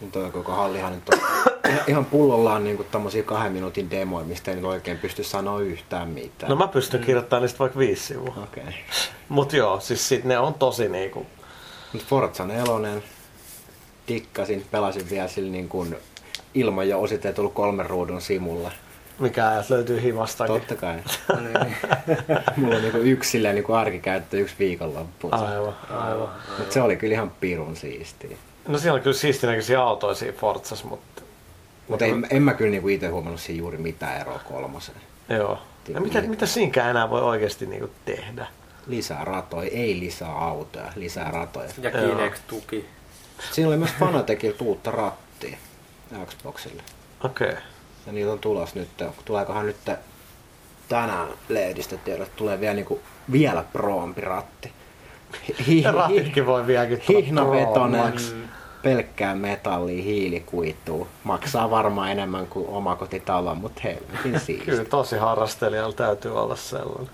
Mutta toi koko hallihan nyt on (coughs) ihan- pullollaan niinku tommosia kahden minuutin demoja, mistä ei nyt oikein pysty sanoa yhtään mitään. No mä pystyn kirjoittamaan niistä vaikka viisi sivua. Okei. Okay. Mut joo, siis sit ne on tosi niinku, Mut Forza 4, tikkasin, pelasin vielä sillä niin kuin ilman jo ositetulla kolmen ruudun simulla. mikä ajat löytyy himastakin. Totta kai. (laughs) (laughs) Mulla on niinku yksi silleen niinku arkikäyttö yksi viikonloppu. Aivan, aivan. Mut se oli kyllä ihan pirun siistiä. No siellä on kyllä siistinäköisiä autoja siinä Forzassa, mutta Mutta en, en mä kyllä niinku itse huomannut siinä juuri mitään eroa kolmoseen. joo. Ja mitä, mitä siinäkään enää voi oikeasti niinku tehdä? Lisää ratoja, ei lisää autoja, lisää ratoja. Ja. Kinect-tuki. Siinä oli myös Fanatecilta uutta rattia Xboxille. Okei. Okay. Ja niitä on tulos nyt. Tuleekohan nyt tänään lehdistötiedot, tulee vielä, niinku, vielä proompi ratti. Hi, Ja ratitkin voi vieläkin tulla. Pelkkää metallia, hiilikuituu. Maksaa varmaan enemmän kuin omakotitalo, mutta helvetin (laughs) siisti. Kyllä tosi harrastelijalla täytyy olla sellainen.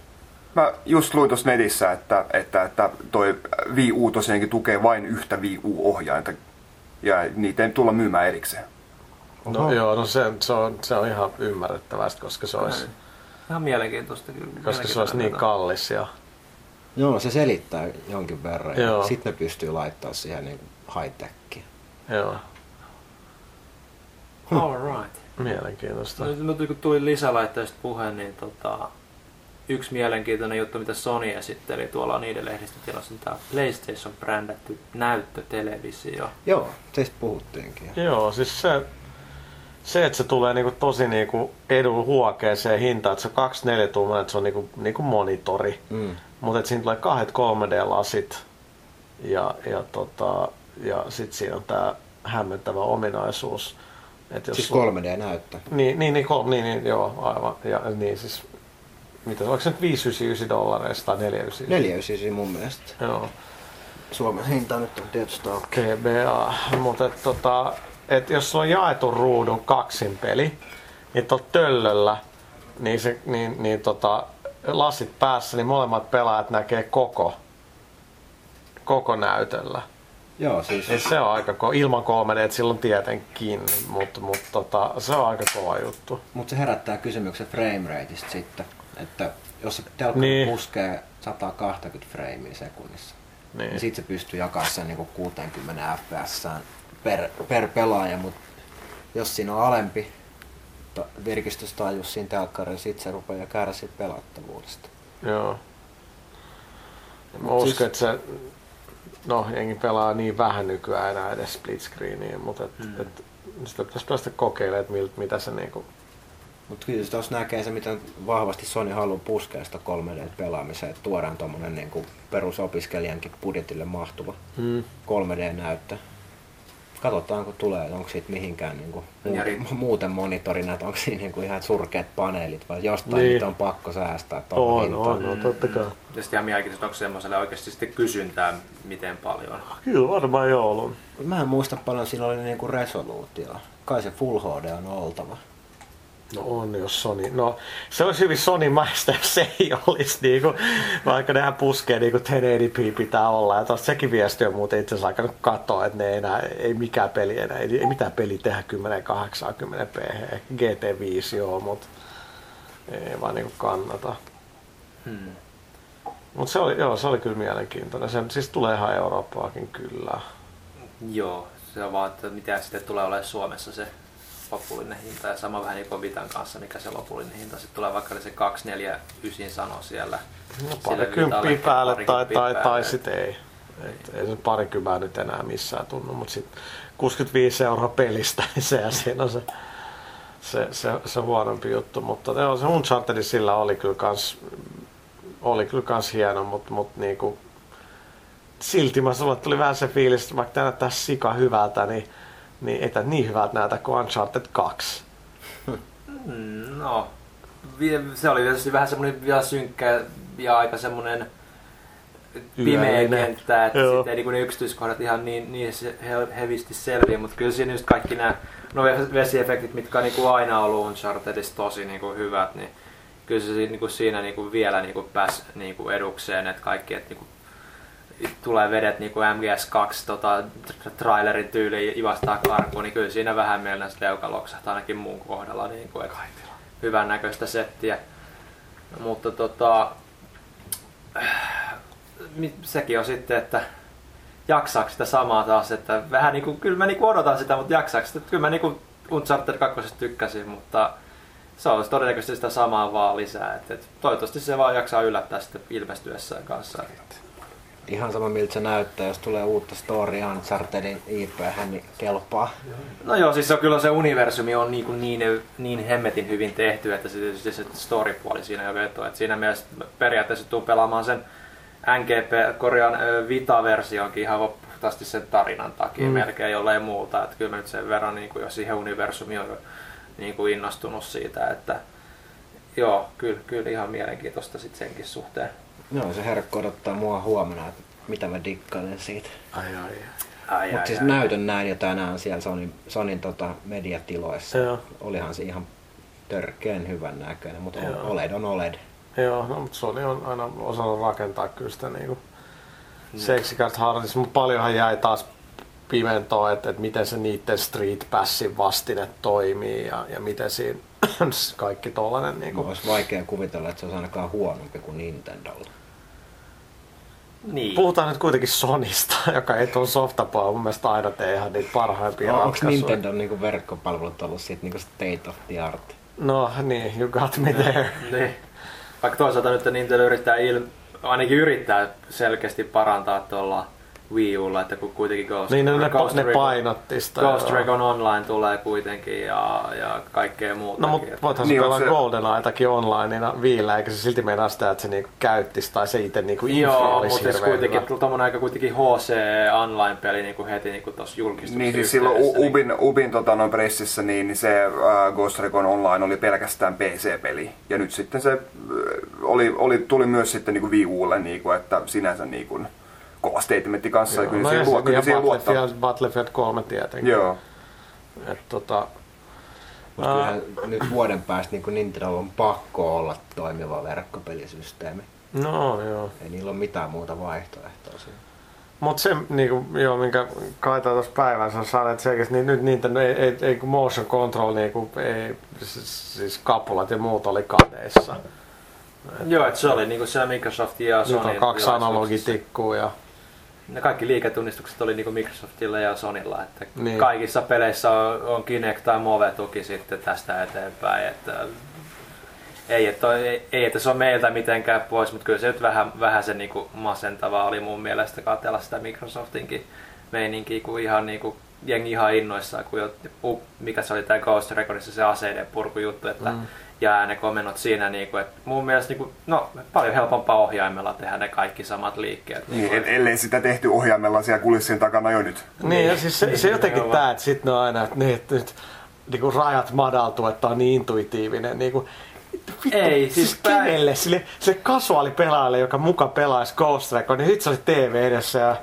Mä just luin tuossa netissä, että, että, että toi Wii U tosiaankin tukee vain yhtä Wii U-ohjainta. Ja niitä ei tulla myymään erikseen. No Oho. joo, no se, se, on, se on ihan ymmärrettävästi, koska se olisi, Ihan mielenkiintoista kyllä. koska se olisi niin kallis. Ja, Joo, se selittää jonkin verran. Joo. Sitten ne pystyy laittaa siihen niin high-techia. joo, All right. mielenkiintoista. No, nyt kun tuli lisälaitteista puheen, niin tota, yksi mielenkiintoinen juttu, mitä Sony esitteli tuolla niiden lehdistötilassa, on tämä PlayStation brändätty näyttötelevisio. Joo, teistä puhuttiinkin. Joo, siis se, se että se tulee niinku tosi niinku edun huokeeseen hintaan, että se 24 tuumainen, että se on niinku, niinku monitori. Mm. Mutta että siinä tulee kahdet 3D-lasit ja, ja, tota, ja sitten siinä on tämä hämmentävä ominaisuus. Että jos Siis sulla- 3D-näyttö. Niin, niin, niin, kol, niin, niin, joo, aivan. Ja niin siis, mitä, oliko se nyt 599 dollareista tai 499? 499 mun mielestä. Joo, Suomen hinta nyt on tietysti auki. GBA. Mutta et, tota, et jos sulla on jaetun ruudun kaksin peli, niin tuolla töllöllä, niin, se, niin, niin tota, lasit päässä, niin molemmat pelaajat näkee koko, koko näytöllä. Joo, siis Niin se on aika ko- ilman 3D silloin tietenkin, mutta mut, tota, se on aika kova juttu. Mutta se herättää kysymyksen framerateista sitten, että jos se telkkari Niin. niin. puskee 120 freimiä sekunnissa, niin, Niin. niin sitten se pystyy jakamaan sen niinku 60 fps per, per pelaaja, mutta jos siinä on alempi ta- virkistystaajuus siinä telkkarissa, sitten se rupeaa kärsiä pelattavuudesta. Joo. Mä uskon, siis- että se, no jengi pelaa niin vähän nykyään enää edes split screeniä, mutta et, mm. et, sitä pitäisi päästä kokeilemaan, että mil- mitä se niinku, Mutta kyllä tuossa näkee se, miten vahvasti Sony haluaa puskea sitä 3D-pelaamiseen, että tuodaan tuommoinen niinku perusopiskelijankin budjetille mahtuva mm. 3D-näyttö. Katsotaan, kun tulee, onko siitä mihinkään niinku Ja muuten, ri- muuten monitorina, että onko siinä niinku ihan surkeat paneelit, vai jostain Niin. niitä on pakko säästää on, hintaan. on, on, totta kai. Ja sitten ihan mielenkiintoista, onko semmoiselle oikeasti sitten kysyntää miten paljon. Kyllä varmaan joo ollut. Mä en muista paljon siinä oli niinku resoluutio. Kai se Full HD on oltava. No on, jos Sony. No se olisi hyvin Sony maista, jos se ei olisi. Niinku, vaikka nehän puskee, niin kuin 1080p pitää olla. Ja tosta sekin viesti on muuten itse asiassa alkanut katoa, että ne ei, enää, ei mikään peli enää, ei, ei mitään peli tehdä 1080p. GT5 joo, mutta ei vaan niinku kannata. Hmm. Mutta se oli, joo, se oli kyllä mielenkiintoinen. Se siis tulee ihan Eurooppaakin kyllä. Joo, se on vaan, että mitä sitten tulee olemaan Suomessa se lopullinen hinta. Ja sama vähän niin Vitan kanssa, mikä se lopullinen hinta sitten tulee, vaikka oli se 249 sano siellä. No parikymppiä Vitalle, päälle tai, parikymppiä tai, tai päälle. sitten ei. Et ei se parikymmentä nyt enää missään tunnu, mutta sitten 65 euroa pelistä, niin se siinä on se, se, se, se huonompi juttu. Mutta joo, se Uncharted sillä oli kyllä kans, oli kyllä kans hieno, mutta mut niinku, silti mä sulle tuli vähän se fiilis, että vaikka tämä näyttää sika hyvältä, niin, niin ei tää niin hyvältä näytä kuin Uncharted 2. Mm, No, se oli tietysti vähän semmoinen vielä synkkä ja aika semmoinen pimeä kenttä, että Joo. sitten ei niinku ne yksityiskohdat ihan niin, niin hevisti selviä, mutta kyllä siinä just kaikki nämä no ve- vesiefektit, mitkä on niinku aina ollut Unchartedissa tosi niinku hyvät, niin kyllä se si- niinku siinä niinku vielä niinku pääsi niinku edukseen, että kaikki, että niinku tulee vedet niin kuin MGS2 tota, tra- trailerin tyyliin ivastaa karkuun, niin kyllä siinä vähän sitten leuka loksahtaa ainakin mun kohdalla. Niin kuin, että hyvän näköistä settiä. Mutta tota, sekin on sitten, että jaksaako sitä samaa taas, että vähän niin kuin, kyllä mä niin kuin odotan sitä, mutta jaksaako sitä, kyllä mä niin kuin Uncharted 2 tykkäsin, mutta se on todennäköisesti sitä samaa vaan lisää. Et, et, toivottavasti se vaan jaksaa yllättää sitten ilmestyessään kanssa. Ihan sama miltä se näyttää, jos tulee uutta storya Unchartedin IP, niin kelpaa. No joo, siis se on kyllä se universumi on niin, niin, niin hemmetin hyvin tehty, että se tietysti se story-puoli siinä jo vetoo. Et siinä mielessä periaatteessa tuu pelaamaan sen NGP Korean Vita-versionkin ihan puhtaasti sen tarinan takia mm. melkein jollei muuta. Että kyllä mä nyt sen verran niin kuin, jo siihen universumiin on jo niin kuin innostunut siitä, että joo, kyllä, kyllä ihan mielenkiintoista sitten senkin suhteen. Joo, se herkko odottaa mua huomenna, että mitä mä dikkailen siitä. Ai ai. Ai, Mutta ai, siis ai. näytön näin jo tänään siellä Sonin, Sonin tota mediatiloissa. Joo. Olihan se ihan törkeen hyvän näköinen, mutta Joo. OLED on OLED. Joo, no, mutta Sony on aina osannut rakentaa kyllä sitä niinku seksikästä hardista, mutta paljonhan jäi taas pimentoa, että, että miten se niiden Street Passin vastine toimii ja, ja miten siinä (clears throat) kaikki tollanen Niin niinku. olisi vaikea kuvitella, että se olisi ainakaan huonompi kuin Nintendolla. Niin. Puhutaan nyt kuitenkin Sonista, (laughs) joka ei tuon softapuolella mun mielestä aina tee ihan niitä parhaimpia Onko ratkaisuja. Nintendon niinku verkkopalvelut ollut sit niinku state of the art? No niin, you got me there. Niin. Vaikka toisaalta nyt Nintendo yrittää il... ainakin yrittää selkeästi parantaa tuolla Wii Ulla, että kun kuitenkin Ghost, Niin ne, ne, Ghost, ne painotti sitä. Ghost joo. Recon Online tulee kuitenkin ja, ja kaikkea muuta. No mutta voithan se Niin, pelaa on se- GoldenEyetakin onlineina viillä, eikä se silti meinaa sitä, että se niinku käyttisi tai se itse niinku Joo, mutta jos hirveän kuitenkin hyvä. tommonen aika kuitenkin HC Online-peli niin kuin heti niin kuin tuossa julkistuksessa. Niin siis silloin U- Ubin, Ubin tota, noin pressissä niin, niin se äh, Ghost Recon Online oli pelkästään PC-peli. Ja nyt sitten se äh, oli, oli, tuli myös sitten niin kuin Wii Ulle, niin kuin, että sinänsä niin kuin, kova statementti kanssa. ja kyllä no siihen, ja, luo, se- kyllä ja siihen luottaa. Battlefield, Battlefield 3 tietenkin. Joo. Et, tota, Mutta kyllähän nyt vuoden päästä niin Nintendo on pakko olla toimiva verkkopelisysteemi. no joo. Ei niillä ole mitään muuta vaihtoehtoa siinä. Mutta se, niinku, joo, minkä Kaita tuossa päivänsä sanoi, että selkeästi niin nyt Nintendo ei, ei, ei kun motion control, niinku, ei, siis, siis kapulat ja muut oli kadeissa. Joo, että se oli niin kuin siellä Microsoft ja Sony. Nyt on kaksi analogitikkua ja Ne kaikki liiketunnistukset oli niinku Microsoftilla ja Sonylla, että Niin. kaikissa peleissä on, on Kinect tai Move-tuki sitten tästä eteenpäin, että ei, että, ei, ei, että se on meiltä mitenkään pois, mutta kyllä se nyt vähän, vähän se niinku masentavaa oli mun mielestä katsella sitä Microsoftinkin meininkiä, kun ihan niinku, jengi ihan innoissaan, kun jo, mikä se oli tämä Ghost Reconissa se aseiden purkujuttu, että mm. Jää ne komennot siinä, niinku, että mun mielestä niinku, no, paljon helpompaa ohjaimella tehdä ne kaikki samat liikkeet. Niin, niinku, el- ellei sitä tehty ohjaimella siellä kulissien takana jo nyt. Niin, ja siis se, se Niin, jotenkin joo. tää, että sit ne on aina, että niin, että nyt niinku rajat madaltuu, että on niin intuitiivinen. Niinku, vittu, Ei, siis, siis kenelle? Sille, sille kasuaalipelaajalle, joka muka pelaisi Ghost Recon, niin sit se oli TV edessä ja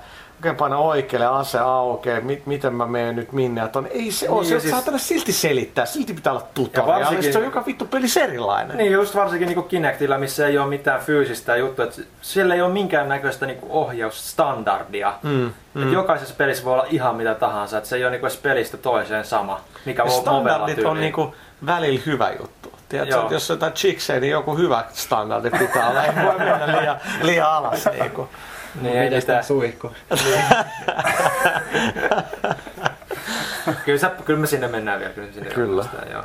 paina oikealle ase aukeaa, mit, miten mä menen nyt minne. Ja ton, ei se ole, Niin, se siis... saatana silti selittää, silti pitää olla tutoriaali, varsinkin- se on joka vittu pelissä erilainen. Niin, just varsinkin niin Kinectillä, missä ei ole mitään fyysistä juttua, että siellä ei ole minkäännäköistä niin ohjausstandardia. Mm, Mm. jokaisessa pelissä voi olla ihan mitä tahansa, että se ei ole niin pelistä toiseen sama, mikä on Movella standardit on tyyliin. niinku välillä hyvä juttu. Tiedätkö, että jos on jotain chiksejä, niin joku hyvä standardi pitää olla. Ei voi mennä liian, liian alas. Niinku. Niin, ei mitään. suihku? (laughs) Kyllä, sä, kyllä me sinne mennään vielä. Kyllä, sinne Kyllä. Joo.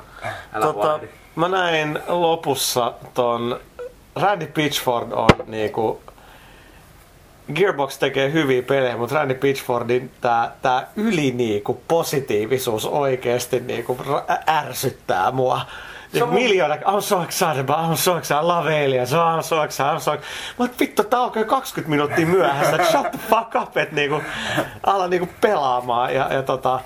Älä Tota, huolehdi. mä näin lopussa ton Randy Pitchford on niinku Gearbox tekee hyviä pelejä, mutta Randy Pitchfordin tää, tää yli niinku positiivisuus oikeesti niinku ärsyttää mua. Niin on miljoona, I'm so excited, but I'm so excited, I love aliens, oh, I'm so excited, I'm so excited. Mutta vittu, tää alkoi 20 minuuttia myöhässä, shut the fuck up, että niinku, ala niinku pelaamaan. Ja, ja tota,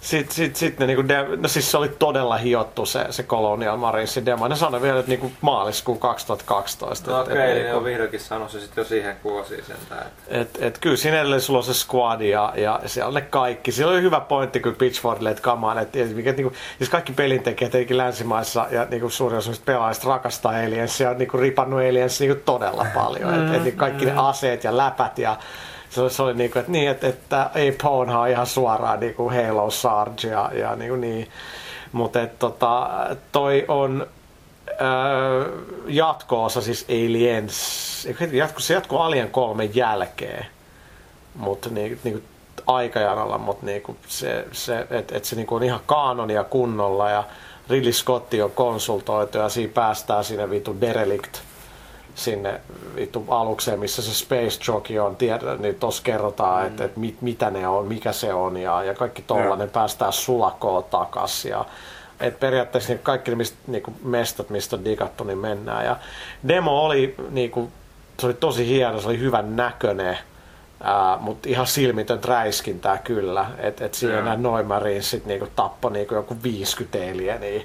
sitten sit, sit ne niinku, de, no siis se oli todella hiottu se, se Colonial Marinesin demo. Ne sanoi vielä, että niinku maaliskuun 2012. No et- okei, et okay, niin niinku- on vihdoinkin sanonut se sitten jo siihen kuosiin sentään. Että... et, et kyllä siinä edelleen sulla on se squad ja, ja siellä on ne kaikki. Siellä oli hyvä pointti kyllä Pitchfordille, että kamaan, että, että, että niinku, siis kaikki pelintekijät eikin länsimaissa ja niinku suurin osa pelaajista rakastaa Aliensia ja niinku ripannut Aliens niinku todella paljon. Mm, et, et, niinku kaikki ne aseet ja läpät ja se se oli niinku, että niin, että, että ei on ihan suoraan niinku Halo Sarge ja, ja niinku niin. Mutta tota, toi on öö, jatko-osa siis Aliens, jatko, se jatkuu Alien 3 jälkeen, mutta niin, niin aikajanalla, mutta niin se, se että et se niin on ihan kaanonia kunnolla ja Ridley Scott on konsultoitu ja siinä päästään sinne vittu derelict sinne vittu alukseen, missä se Space Jockey on, tiedä, niin tuossa kerrotaan, mm. että, että mit, mitä ne on, mikä se on ja, ja kaikki tollanen päästään sulakoon takas ja et periaatteessa niin kaikki ne mistä, niin mestat, mistä on digattu, niin mennään. Ja demo oli, niin kuin, se oli tosi hieno, se oli hyvän näköinen, mutta ihan silmitön räiskintää kyllä. Että et siinä nämä Noimarinsit niinku tappoi niinku joku 50 elieniä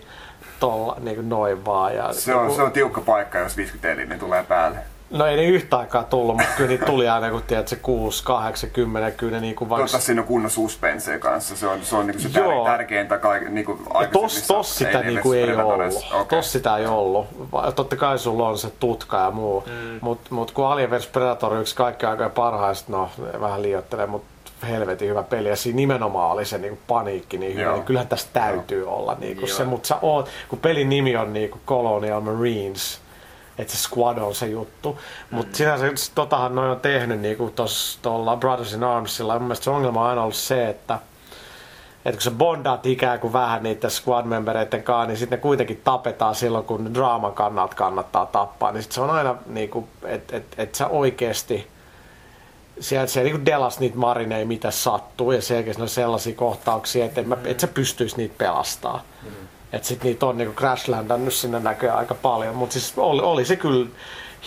tolla, niinku noin vaan. Ja se, on, se on tiukka paikka, jos 50 elieniä tulee päälle. No ei ne yhtä aikaa tullut, mutta kyllä niitä tuli aina kun tiedät, se 6, 8, 10, kyllä niin kuin vaikka... Totta siinä on kunnon suspenseen kanssa, se on, se on niin kuin se Joo. tärkeintä kaik, niin kuin tos, tos sitä ei, niin kuin ei ollut. Okay. Tos sitä ei ollut. Totta kai sulla on se tutka ja muu, mm. mutta mut kun Alien vs Predator yksi kaikki aikojen parhaista, no vähän liioittelee, mutta helvetin hyvä peli ja siinä nimenomaan oli se niin paniikki niin hyvä, niin kyllähän tässä täytyy Joo. olla niin kuin se, mutta sä oot, kun pelin nimi on niin kuin Colonial Marines, että se squad on se juttu. Mutta mm. sinänsä totahan noin on tehnyt niinku tuolla Brothers in Armsilla. Mun mielestä se ongelma on aina ollut se, että että kun sä bondaat ikään kuin vähän niiden squad-membereiden kanssa, niin sitten ne kuitenkin tapetaan silloin, kun draaman kannalta kannattaa tappaa. Niin sit se on aina, niin kuin, että et, et sä oikeasti, sieltä se niin delas niitä marineja, mitä sattuu, ja selkeästi on sellaisia kohtauksia, että et, mä, et sä pystyisi niitä pelastaa. Mm. Että sit niitä on niinku crashlandannut sinne näköjään aika paljon. Mutta siis oli, oli, se kyllä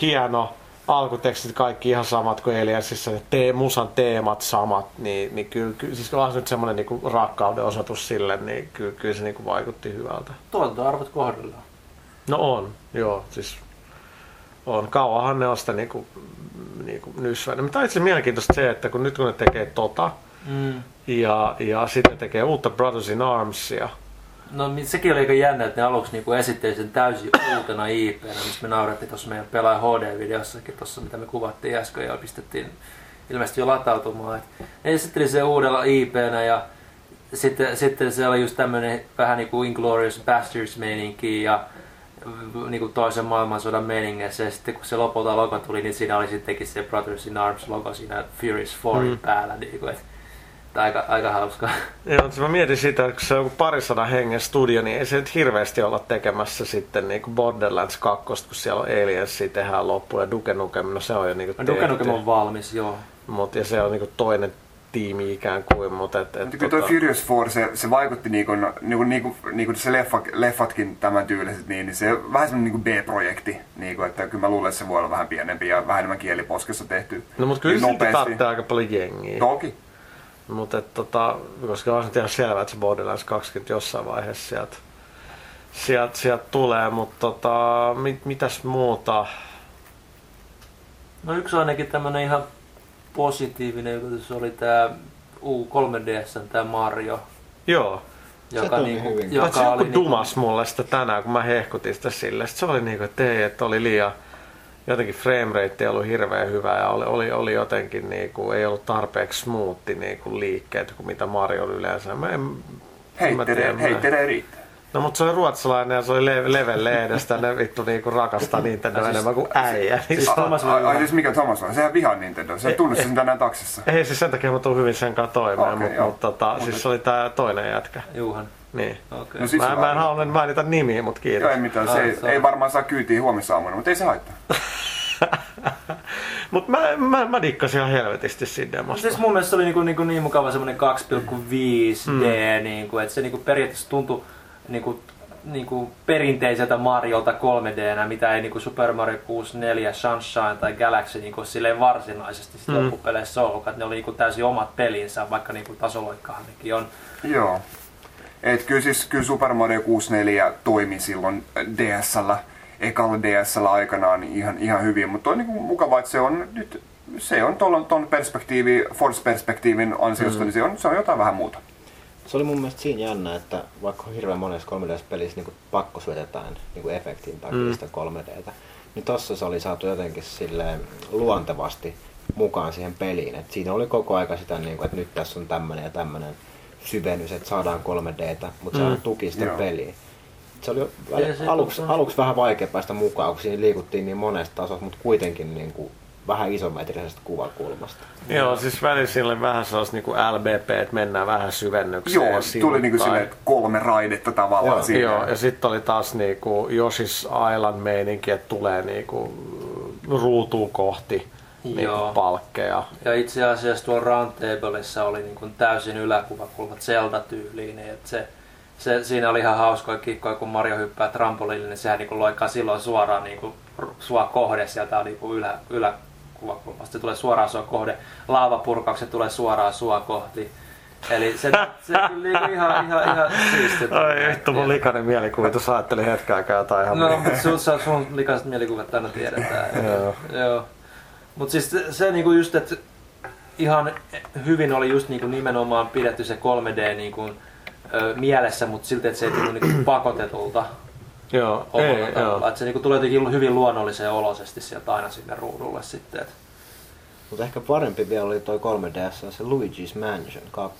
hieno. Alkutekstit kaikki ihan samat kuin Aliensissa, ne tee, musan teemat samat, niin, niin kyllä, kyllä siis on nyt semmoinen niinku rakkauden osoitus sille, niin kyllä, kyllä se niinku vaikutti hyvältä. Tuotantoarvot kohdallaan. No on, joo. Siis on. Kauanhan ne on sitä niinku, niinku nysväinen. Mutta itse mielenkiintoista se, että kun nyt kun ne tekee tota, mm. ja, ja sitten tekee uutta Brothers in Armsia, No sekin oli aika jännä, että ne aluksi niinku esitteli sen täysin uutena ip missä me naurettiin tuossa meidän pelaaja HD-videossakin, tuossa mitä me kuvattiin äsken ja pistettiin ilmeisesti jo latautumaan. Et ne esitteli sen uudella ip ja sitten, sitten se oli just tämmöinen vähän niin kuin Inglorious Bastards meininki ja niin kuin toisen maailmansodan meiningeissä ja sitten kun se lopulta logo tuli, niin siinä oli sittenkin se Brothers in Arms logo siinä Furious 4 mm. päällä. Niin kuin, että aika, aika hauskaa. Joo, mä mietin sitä, että kun se on parisadan hengen studio, niin ei se nyt hirveästi olla tekemässä sitten niin kuin Borderlands 2, kun siellä on Aliensia tehdään loppuun ja Duke Nukem, no se on jo niin kuin Duke Nukem on valmis, joo. Mut, ja se on niin kuin toinen tiimi ikään kuin, mutta et, et, tota... toi Furious 4, se, se vaikutti niinku, niinku, niinku, niinku se leffa, leffatkin tämän tyyliset, niin, niin se on vähän semmoinen niinku B-projekti, niinku, että kyllä mä luulen, että se voi olla vähän pienempi ja vähän enemmän kieliposkessa tehty. No mutta kyllä niin se silti aika paljon jengiä. Toki, mutta tota, koska on se ihan selvää, että se Borderlands 20 jossain vaiheessa sieltä sielt, sielt tulee, mutta tota, mit, mitäs muuta? No yksi ainakin tämmönen ihan positiivinen se oli tää U3DS, tää Mario. Joo. Joka, se niinku, joka se oli niinku... dumas mulle sitä tänään, kun mä hehkutin sitä sille. Sitten se oli niinku, että ei, että oli liian jotenkin frame rate ei ollut hirveän hyvä ja oli, oli, oli jotenkin niinku, ei ollut tarpeeksi smoothi niinku liikkeet kuin mitä Mario oli yleensä. Mä en, heitere, heitere riittää. No mutta se oli ruotsalainen ja se oli le- level lehdestä, ne vittu niinku rakastaa Nintendo siis, enemmän kuin äijä. Siis, siis Thomas ai, ai, siis mikä Thomas on? Sehän vihaa Nintendo, se tunnusti sen tänään taksissa. Ei siis sen takia mä tuun hyvin sen kanssa toimeen, okay, mutta mut, tota, siis se oli tää toinen jätkä. Juhan. Niin. Okay. No, siis mä, mä en halua mainita nimiä, mutta kiitos. Joo, ei mitään. Se, ah, ei, ei varmaan saa kyytiä huomisaamuna, mutta ei se haittaa. (laughs) Mutta mä, mä, mä dikkasin ihan helvetisti siinä demosta. Siis mun mielestä se oli niinku, niinku niin mukava semmonen 2,5D, mm. niinku, että se niinku periaatteessa tuntui niinku, niinku perinteiseltä Mariolta 3D, mitä ei niinku Super Mario 64, Sunshine tai Galaxy niinku silleen varsinaisesti mm. loppupeleissä ollut, että ne oli niinku täysin omat pelinsä, vaikka niinku tasoloikkahan nekin on. Joo. Et kyllä, siis, kyllä Super Mario 64 toimi silloin DSllä ekalla ds aikanaan ihan, ihan hyvin, mutta on niin kuin mukava, että se on nyt se on tuon perspektiivi, Force-perspektiivin ansiosta, mm. niin se on, se on jotain vähän muuta. Se oli mun mielestä siinä jännä, että vaikka hirveän monessa 3D-pelissä niin pakko syötetään niin efektin takia mm. sitä 3Dtä, niin tossa se oli saatu jotenkin silleen luontevasti mukaan siihen peliin. Et siinä oli koko aika sitä, niin kuin, että nyt tässä on tämmöinen ja tämmöinen syvennys, että saadaan 3Dtä, mutta mm. se tuki sitä peliä se oli väli, se aluksi, aluksi vähän vaikea päästä mukaan, kun siinä liikuttiin niin monesta tasosta, mutta kuitenkin niin kuin vähän isometrisestä kuvakulmasta. Joo, siis välillä sille vähän sellaista niinku LBP, että mennään vähän syvennykseen. Joo, ja tuli niinku sivuttain. silleen kolme raidetta tavallaan Joo, siinä. Joo, ja sitten oli taas niinku Yoshi's Island meininki, että tulee niinku ruutuun kohti niinku Joo. palkkeja. Ja itse asiassa tuolla Roundtableissa oli niin kuin täysin yläkuvakulma Zelda-tyyliin. Että se, se, siinä oli ihan hauskoja kikkoja, kun Mario hyppää trampoliinille, niin sehän niin kuin loikaa silloin suoraan niin kuin sua kohde sieltä niin kuin ylä, yläkuvakulmasta. Se tulee suoraan sua kohde. Laavapurkaukset tulee suoraan sua kohti. Eli se, se kyllä niin kuin ihan, ihan, ihan siistiä. Ai vittu, mun likainen mielikuvitus ajatteli hetken aikaa jotain ihan No, mutta sun, sun, sun likaiset mielikuvat aina tiedetään. Joo. Joo. Mutta siis se, se niinku just, että ihan hyvin oli just niinku nimenomaan pidetty se 3D niinku, ö, mielessä, mutta silti, että se ei tullut niinku pakotetulta Joo, ei, joo. Että se niinku tulee jotenkin hyvin luonnolliseen olosesti sieltä aina sinne ruudulle sitten. Et. Mutta ehkä parempi vielä oli toi 3DS, se Luigi's Mansion 2.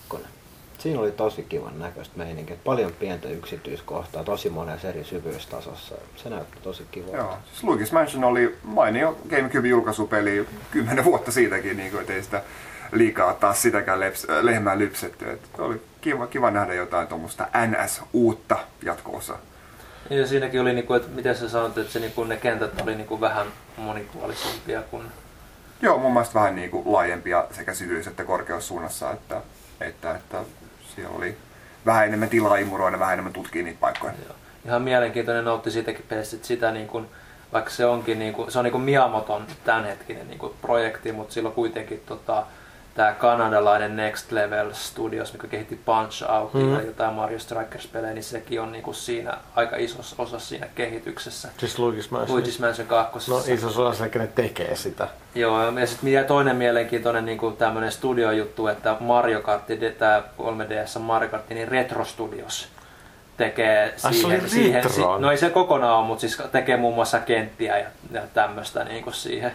Siinä oli tosi kivan näköistä meininkiä. Paljon pientä yksityiskohtaa, tosi monessa eri syvyystasossa. Se näytti tosi kivalta. Joo, siis Luigi's Mansion oli mainio GameCube-julkaisupeli kymmenen vuotta siitäkin, niin kuin, ei sitä liikaa taas sitäkään leps, lehmää lypsetty. Et oli kiva, kiva nähdä jotain tuommoista NS-uutta jatko-osaa. Ja siinäkin oli, niinku, että miten sä sanoit, että se, niinku, ne kentät oli niinku vähän monipuolisempia kuin Joo, mun mielestä vähän niin kuin laajempia sekä syvyys- että korkeussuunnassa, että, että, että siellä oli vähän enemmän tilaa imuroida, vähän enemmän tutkia niitä paikkoja. Joo. Ihan mielenkiintoinen noutti siitäkin pelistä, että sitä niin kuin, vaikka se onkin niin kuin, se on niin kuin Miamoton tämänhetkinen niin kuin projekti, mutta sillä on kuitenkin tota, tämä kanadalainen Next Level Studios, mikä kehitti Punch Out mm. ja jotain Mario Strikers-pelejä, niin sekin on niin kuin siinä aika isossa osassa siinä kehityksessä. Siis Luigi's Mansion. Luigi's Mansion 2. No iso osa se, ne tekee sitä. Joo, ja sitten toinen mielenkiintoinen niin kuin tämmöinen studiojuttu, että Mario Kart, tämä 3DS Mario Kart, niin Retro Studios tekee se oli siihen, retro? no ei se kokonaan ole, mutta siis tekee muun muassa kenttiä ja, ja tämmöistä niin siihen.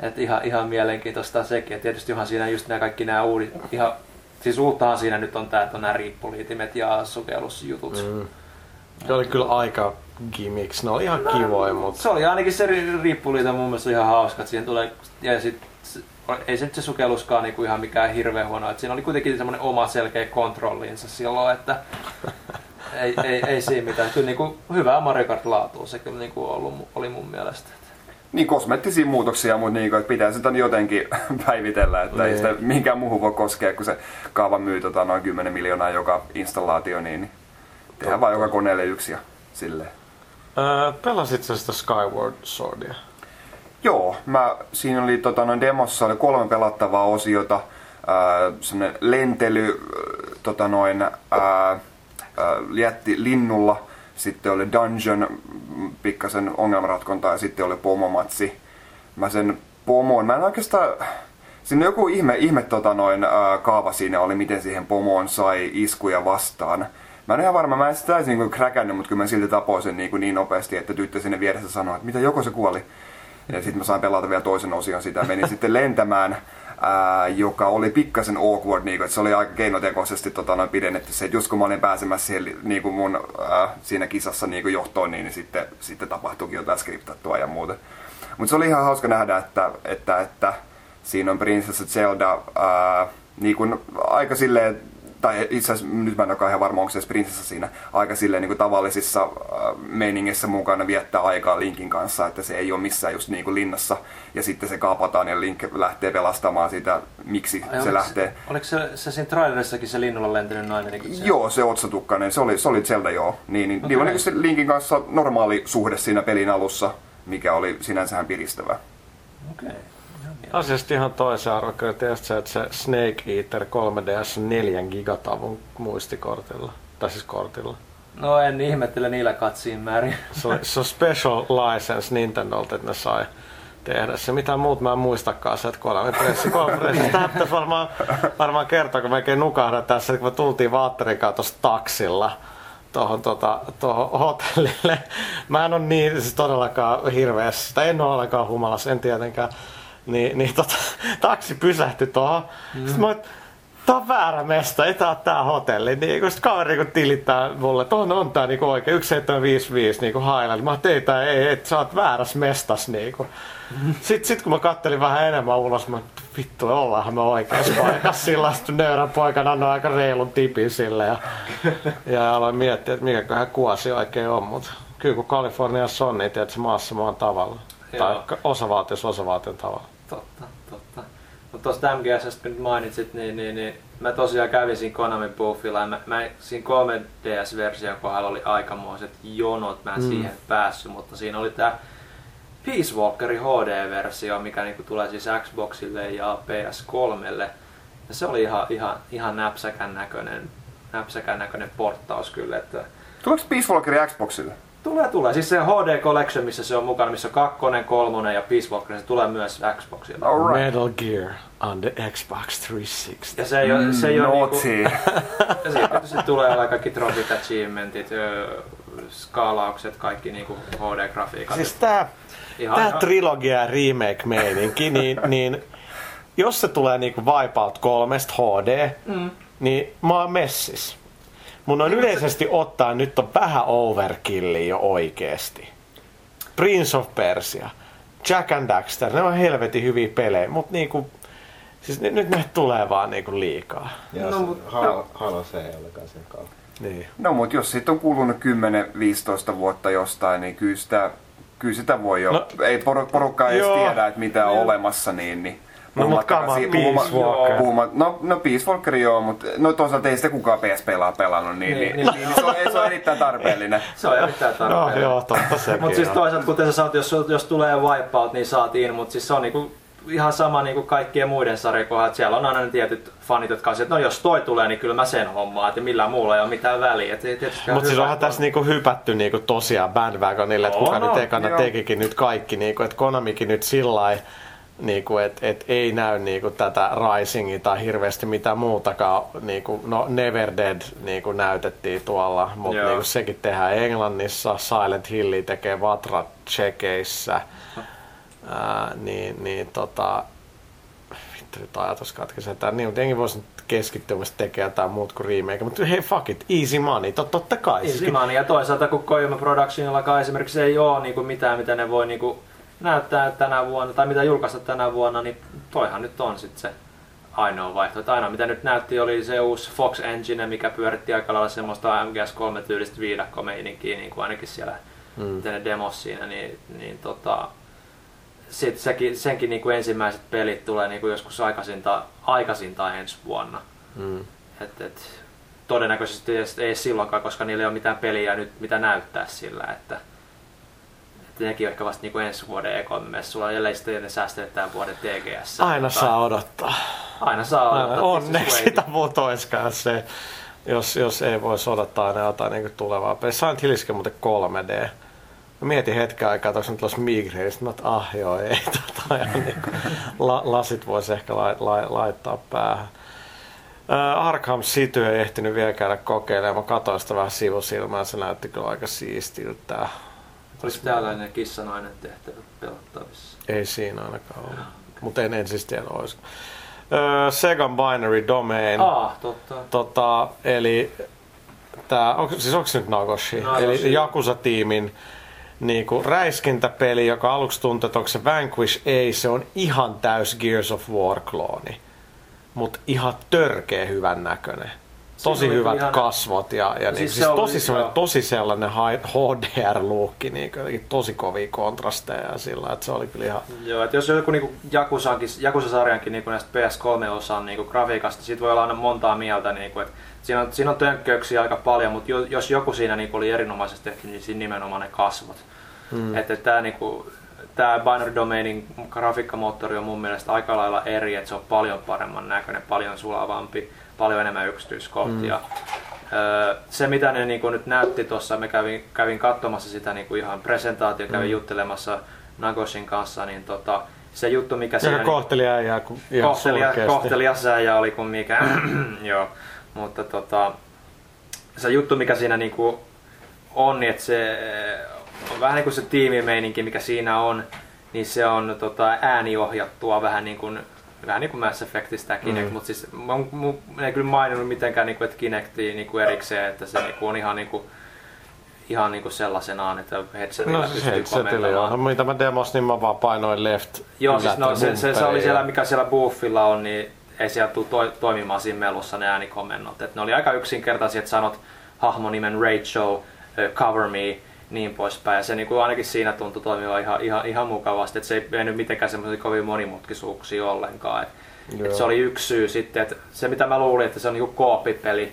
Et ihan, ihan mielenkiintoista sekin. Ja tietysti onhan siinä just nämä kaikki nämä uudet, ihan, siis uuttahan siinä nyt on tää, että on nämä riippuliitimet ja sukellusjutut. Mm. Se oli kyllä aika gimmicks. Ne oli ihan kivoja, mutta Se oli ainakin se ri- riippuliite mun mielestä ihan hauska, että siihen tulee, ja sit, ei se nyt se sukelluskaan niinku ihan mikään hirveän huono, että siinä oli kuitenkin semmoinen oma selkeä kontrollinsa silloin, että (laughs) ei, ei, ei siinä mitään. Kyllä niinku hyvää Mario Kart laatua se kyllä niinku ollut, oli mun mielestä. Niin kosmeettisia muutoksia, mutta niin kuin, että pitää sitä jotenkin (laughs) päivitellä, että ei Niin. sitä mihinkään muuhun voi koskea, kun se kaava myy tota, noin 10 miljoonaa joka installaatio, niin, niin tehdään vaan joka koneelle yksi ja silleen. öö, pelasit sä sitä Skyward Swordia? Joo, mä, siinä oli tota, noin demossa oli kolme pelattavaa osiota. Äh, semmonen lentely, äh, tota noin, äh, äh, jätti linnulla. Sitten oli dungeon, mm, pikkasen ongelmanratkonta ja sitten oli pomomatsi. Mä sen pomoon, mä en oikeastaan... Siinä joku ihme, ihme tota noin, äh, kaava siinä oli, miten siihen pomoon sai iskuja vastaan. Mä en ihan varma, mä en sitä täysin niin kräkännyt, mutta kyllä mä silti tapoin sen niin, kuin niin nopeasti, että tyttö sinne vieressä sanoi, että mitä joko se kuoli. Ja sitten mä sain pelata vielä toisen osion sitä. Menin sitten lentämään, ää, joka oli pikkasen awkward, niin kuin, että se oli aika keinotekoisesti tota, noin pidennetty se, että just kun mä olin pääsemässä siihen, niin kuin mun ää, siinä kisassa niin kuin johtoon, niin, niin sitten, sitten tapahtuikin jotain skriptattua ja muuta. Mutta se oli ihan hauska nähdä, että, että, että siinä on Princess Zelda ää, niin kuin aika silleen tai itse asiassa nyt mä en olekaan ihan varma, onko se prinsessa siinä, aika silleen niin kuin tavallisissa äh, meiningissä mukana viettää aikaa Linkin kanssa, että se ei ole missään just niin kuin linnassa, ja sitten se kaapataan ja Link lähtee pelastamaan sitä, miksi Ai, se oliko lähtee. Oliko se, se siinä trailerissakin se linnulla lentänyt nainen? Niin se, Joo, se otsatukkainen, se oli, se oli Zelda joo. Niin, niin, okay. Niillä on niin se Linkin kanssa normaali suhde siinä pelin alussa, mikä oli sinänsähän piristävä. Okei. Asiasta ihan toisen arvokkaan. Tiedätkö että se Snake Eater 3DS on 4 gigatavun muistikortilla? Tai siis kortilla. No en ihmettele niillä katsiin määrin. Se on, se on special license Nintendolta, että ne sai tehdä se. Mitä muut mä en muistakaan se, että kolme pressikonferenssi. Tämä pitäisi varmaan, varmaan kertoa, kun melkein nukahdan tässä, että kun me tultiin Vaatterin kautta taksilla tuohon tota, tohon hotellille. Mä en ole niin siis todellakaan hirveässä, tai en ole ollenkaan humalassa, en tietenkään. Niin, niin tota, taksi pysähtyi tuohon. Mm. Sitten mä tää on väärä mesta, ei tää tää hotelli. Niin kun sit kaveri kun tilittää mulle, että on, on tää niinku oikein, 1755 niinku Highland. Mä tein tää, ei, et sä oot väärässä mestas niinku. Sitten sit kun mä kattelin vähän enemmän ulos, mä vittu, ollaanhan me oikeassa paikassa. Sillä sitten nöyrän poikana annoin aika reilun tipin sille ja, ja aloin miettiä, että mikäköhän kuosi oikein on, mutta kyllä kun Kaliforniassa on, niin tiedät, maassa maan tavalla. Tai Joo. osavaltiossa osavaltion tavalla. Totta, totta. Mutta tuosta MGSstä kun nyt mainitsit, niin, niin, niin mä tosiaan kävin siinä Konami Buffilla ja mä, mä, siinä 3DS-version kohdalla oli aikamoiset jonot, mä en mm. siihen päässyt, mutta siinä oli tää Peace Walkerin HD-versio, mikä niinku tulee siis Xboxille ja PS3. Ja se oli ihan, ihan, ihan näpsäkän näköinen, näpsäkän näköinen porttaus kyllä, että Tuleeko Peace Walkeri Xboxille? Tulee, tulee. Siis se HD Collection, missä se on mukana, missä on kakkonen, kolmonen ja Peace Walker, se tulee myös Xboxille. Alright. Metal Gear on the Xbox 360. Ja se ei ole, se ei ole niinku, (laughs) sitten se tulee olla kaikki tropit, achievementit, öö, skaalaukset, kaikki niinku HD-grafiikat. Siis tää, Ihan- tää ihan- trilogia ja remake-meininki, niin, (laughs) niin jos se tulee niinku Wipeout 3 HD, mm. niin mä oon messis. Mun on yleisesti ottaen nyt on vähän overkilli jo oikeesti. Prince of Persia, Jack and Daxter, ne on helvetin hyviä pelejä, mutta niinku, siis nyt, nyt ne tulee vaan niinku liikaa. Ja No, no, mut- Halo, Halo se ei olekaan sen kautta. Niin. No mut jos siitä on kulunut 10-15 vuotta jostain, niin kyllä sitä, kyllä sitä voi jo. No, No, ei por, porukka edes joo. tiedä, että mitä on olemassa, niin, niin No, mut Peace Walker. puhuma- no, no Peace Walker joo, mutta no toisaalta ei sitä kukaan PSPllä pelannut, niin, Niin, niin, niin. niin, se, on, se on erittäin tarpeellinen. (laughs) Se on erittäin No tarpeellinen. joo, totta sekin Mutta siis toisaalta, kuten sä sanoit, jos, jos tulee Wipeout, niin saatiin, mutta siis se on niinku ihan sama niinku kaikkien muiden että siellä on aina ne tietyt fanit, jotka on, että no jos toi tulee, niin kyllä mä sen hommaan, että millään muulla ei ole mitään väliä. Mutta siis onhan tässä niinku hypätty niinku tosiaan bandwagonille, että On, kuka on, nyt ekana joo. tekikin nyt kaikki, niinku, että Konamikin nyt sillä niinku, että et ei näy niinku tätä Risingia tai hirveästi mitään muutakaan. Niinku, no Never Dead niinku, näytettiin tuolla, mutta niinku, sekin tehdään Englannissa, Silent Hilli tekee Vatra Tsekeissä. Ää, niin, niin tota, vittu nyt ajatus katkesi, että niin, mutta jengi voisi keskittyä tekemään jotain muut kuin remake, mutta hei fuck it, easy money, tot, totta kai. Easy money. Ja toisaalta kun Kojima Productionillakaan esimerkiksi ei ole niinku mitään, mitä ne voi niinku näyttää tänä vuonna, tai mitä julkaista tänä vuonna, niin toihan nyt on sitten se ainoa vaihtoehto. Ainoa mitä nyt näytti oli se uusi Fox Engine, mikä pyöritti aika lailla semmoista MGS3-tyylistä viidakkomeininkiä, niin kuin ainakin siellä mm. ne demos siinä, niin, niin tota, sit sekin, senkin niin kuin ensimmäiset pelit tulee niin kuin joskus aikaisinta, aikaisinta ensi vuonna. Mm. Et, et, todennäköisesti ei, ei silloinkaan, koska niillä ei ole mitään peliä nyt, mitä näyttää sillä, että, että nekin on ehkä vasta niinku ensi vuoden E3-messulla, ellei sitten ne säästelet tämän vuoden TGS. Aina saa odottaa. Aina saa Aina, odottaa. onneksi This is sitä muutoiskaan se, jos, jos ei voisi odottaa aina jotain niin tulevaa peliä. Silent Hilliske muuten 3D. Mä mietin hetken aikaa, että onko nyt tuossa Migreistä, mä että ah joo, ei (laughs) tota, ja niin kuin, la, lasit voisi ehkä lai, lai, laittaa päähän. Äh, Arkham City ei ehtinyt vielä käydä kokeilemaan. Mä katsoin sitä vähän sivusilmää, se näytti kyllä aika siistiltä. Olisi tällainen kissanainen tehtävä pelattavissa. Ei siinä ainakaan ollut. Mutta en, en siis tiedä olisiko. Öö, Segan Binary Domain. Aa, totta. Tota, eli tää, onko, siis onko se nyt Nagoshi? Nagoshi. Eli Jakusa-tiimin niinku, räiskintäpeli, joka aluksi tuntui, että onko se Vanquish, ei, se on ihan täys Gears of War-klooni. Mutta ihan törkeä hyvän näköinen. Tosi hyvät ihan- kasvot ja, ja niin, Siis siis, se tosi, sellainen, tosi sellainen HDR-luukki, niin jotenkin tosi kovia kontrasteja sillä, että se oli kyllä ihan... Joo, että jos joku Jakusankin, Jakusa-sarjankin niinku näistä PS3-osan niinku grafiikasta, siitä voi olla aina montaa mieltä. Niinku, et siinä, on, siinä on tönkköyksiä aika paljon, mutta jo, jos joku siinä niinku oli erinomaisesti tehty, niin siinä nimenomaan ne kasvot. Mm. Että tämä niinku, tää Binary Domainin grafiikkamoottori on mun mielestä aika lailla eri, että se on paljon paremman näköinen, paljon sulavampi, paljon enemmän yksityiskohtia. Öö, se mitä ne niinku nyt näytti tuossa, me kävin, kävin katsomassa sitä niinku ihan presentaatio, kävin juttelemassa Nagoshin kanssa, niin tota, se juttu mikä siinä... Joka kohteli äijää kun ihan Kohtelia, kohtelias äijä oli kuin mikä. (clears throat) Joo, mutta tota, se juttu mikä siinä niinku on, niin että se on vähän niin kuin se tiimimeininki mikä siinä on, niin se on tota, ääniohjattua vähän niin kuin vähän niin kuin Mass Effectistä Kinect, mm. mutta siis mä, mä, mä en kyllä maininnut mitenkään, niin kuin, että Kinectia niin kuin erikseen, että se niin kuin, on ihan niin kuin, ihan niinku sellaisenaan, että headsetillä No siis pystyy headsetillä joo. Mitä mä demos, niin mä vaan painoin left. Joo, siis no, se, se, se, oli siellä, ja- mikä siellä buffilla on, niin ei sieltä tule toi, toimimaan siinä melussa ne äänikomennot. Et ne oli aika yksinkertaisia, että sanot hahmonimen Rachel, uh, cover me, niin poispäin. Ja se niin kuin ainakin siinä tuntui toimiva ihan, ihan, ihan mukavasti, että se ei mennyt mitenkään semmoisia kovin monimutkisuuksia ollenkaan. Et, Joo. et se oli yksi syy sitten, että se mitä mä luulin, että se on niin kooppipeli,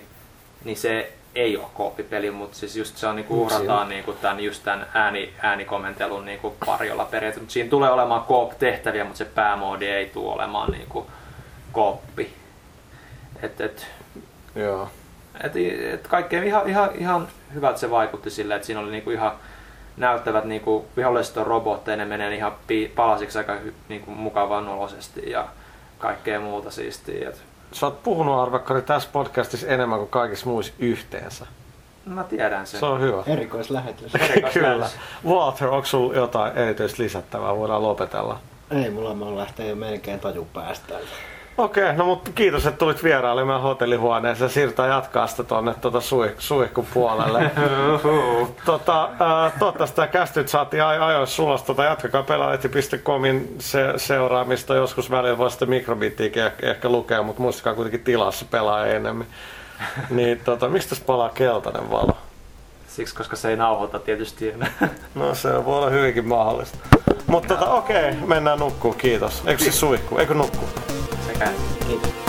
niin se ei ole kooppipeli, mutta siis just se on niinku uhrataan niinku tämän, just tämän ääni, äänikomentelun niinku parjolla periaatteessa. Mut siinä tulee olemaan koop-tehtäviä, mutta se päämoodi ei tule olemaan niinku kooppi. Et, et, Joo. Et, et kaikkeen ihan, ihan, ihan hyvältä se vaikutti silleen, että siinä oli niinku ihan näyttävät niinku viholliset on robotteja, ne menee ihan pi- palasiksi aika hy, niinku mukavan oloisesti ja kaikkea muuta siistiä. Et, Sä oot puhunut Arvekkari tässä podcastissa enemmän kuin kaikissa muissa yhteensä. mä tiedän sen. Se on hyvä. Erikoislähetys. (laughs) Erikoislähetys. Kyllä. Walter, onko sulla jotain erityistä lisättävää? Voidaan lopetella. Ei, mulla mä lähtee jo melkein taju päästä. Okei, no mutta kiitos, että tulit vierailemaan hotellihuoneeseen. Siirrytään jatkaa sitä tuonne tuota suih- suihkupuolelle. (laughs) tota, äh, toivottavasti tämä kästyt saatiin aj- ajoissa sulos. Tota, jatkakaa pelaajalehti.comin se- seuraamista. Joskus välillä voi sitten mikrobittiäkin ehkä, ehkä lukea, mutta muistakaa kuitenkin tilaa se pelaa enemmän. (laughs) Niin, tota, miksi tässä palaa keltainen valo? Siksi, koska se ei nauhoita tietysti enää. (laughs) No se voi olla hyvinkin mahdollista. Mutta tota, okei, mennään nukkuu, kiitos. Eikö se suihku? Eikö nukkuu? Sekä Kiitos.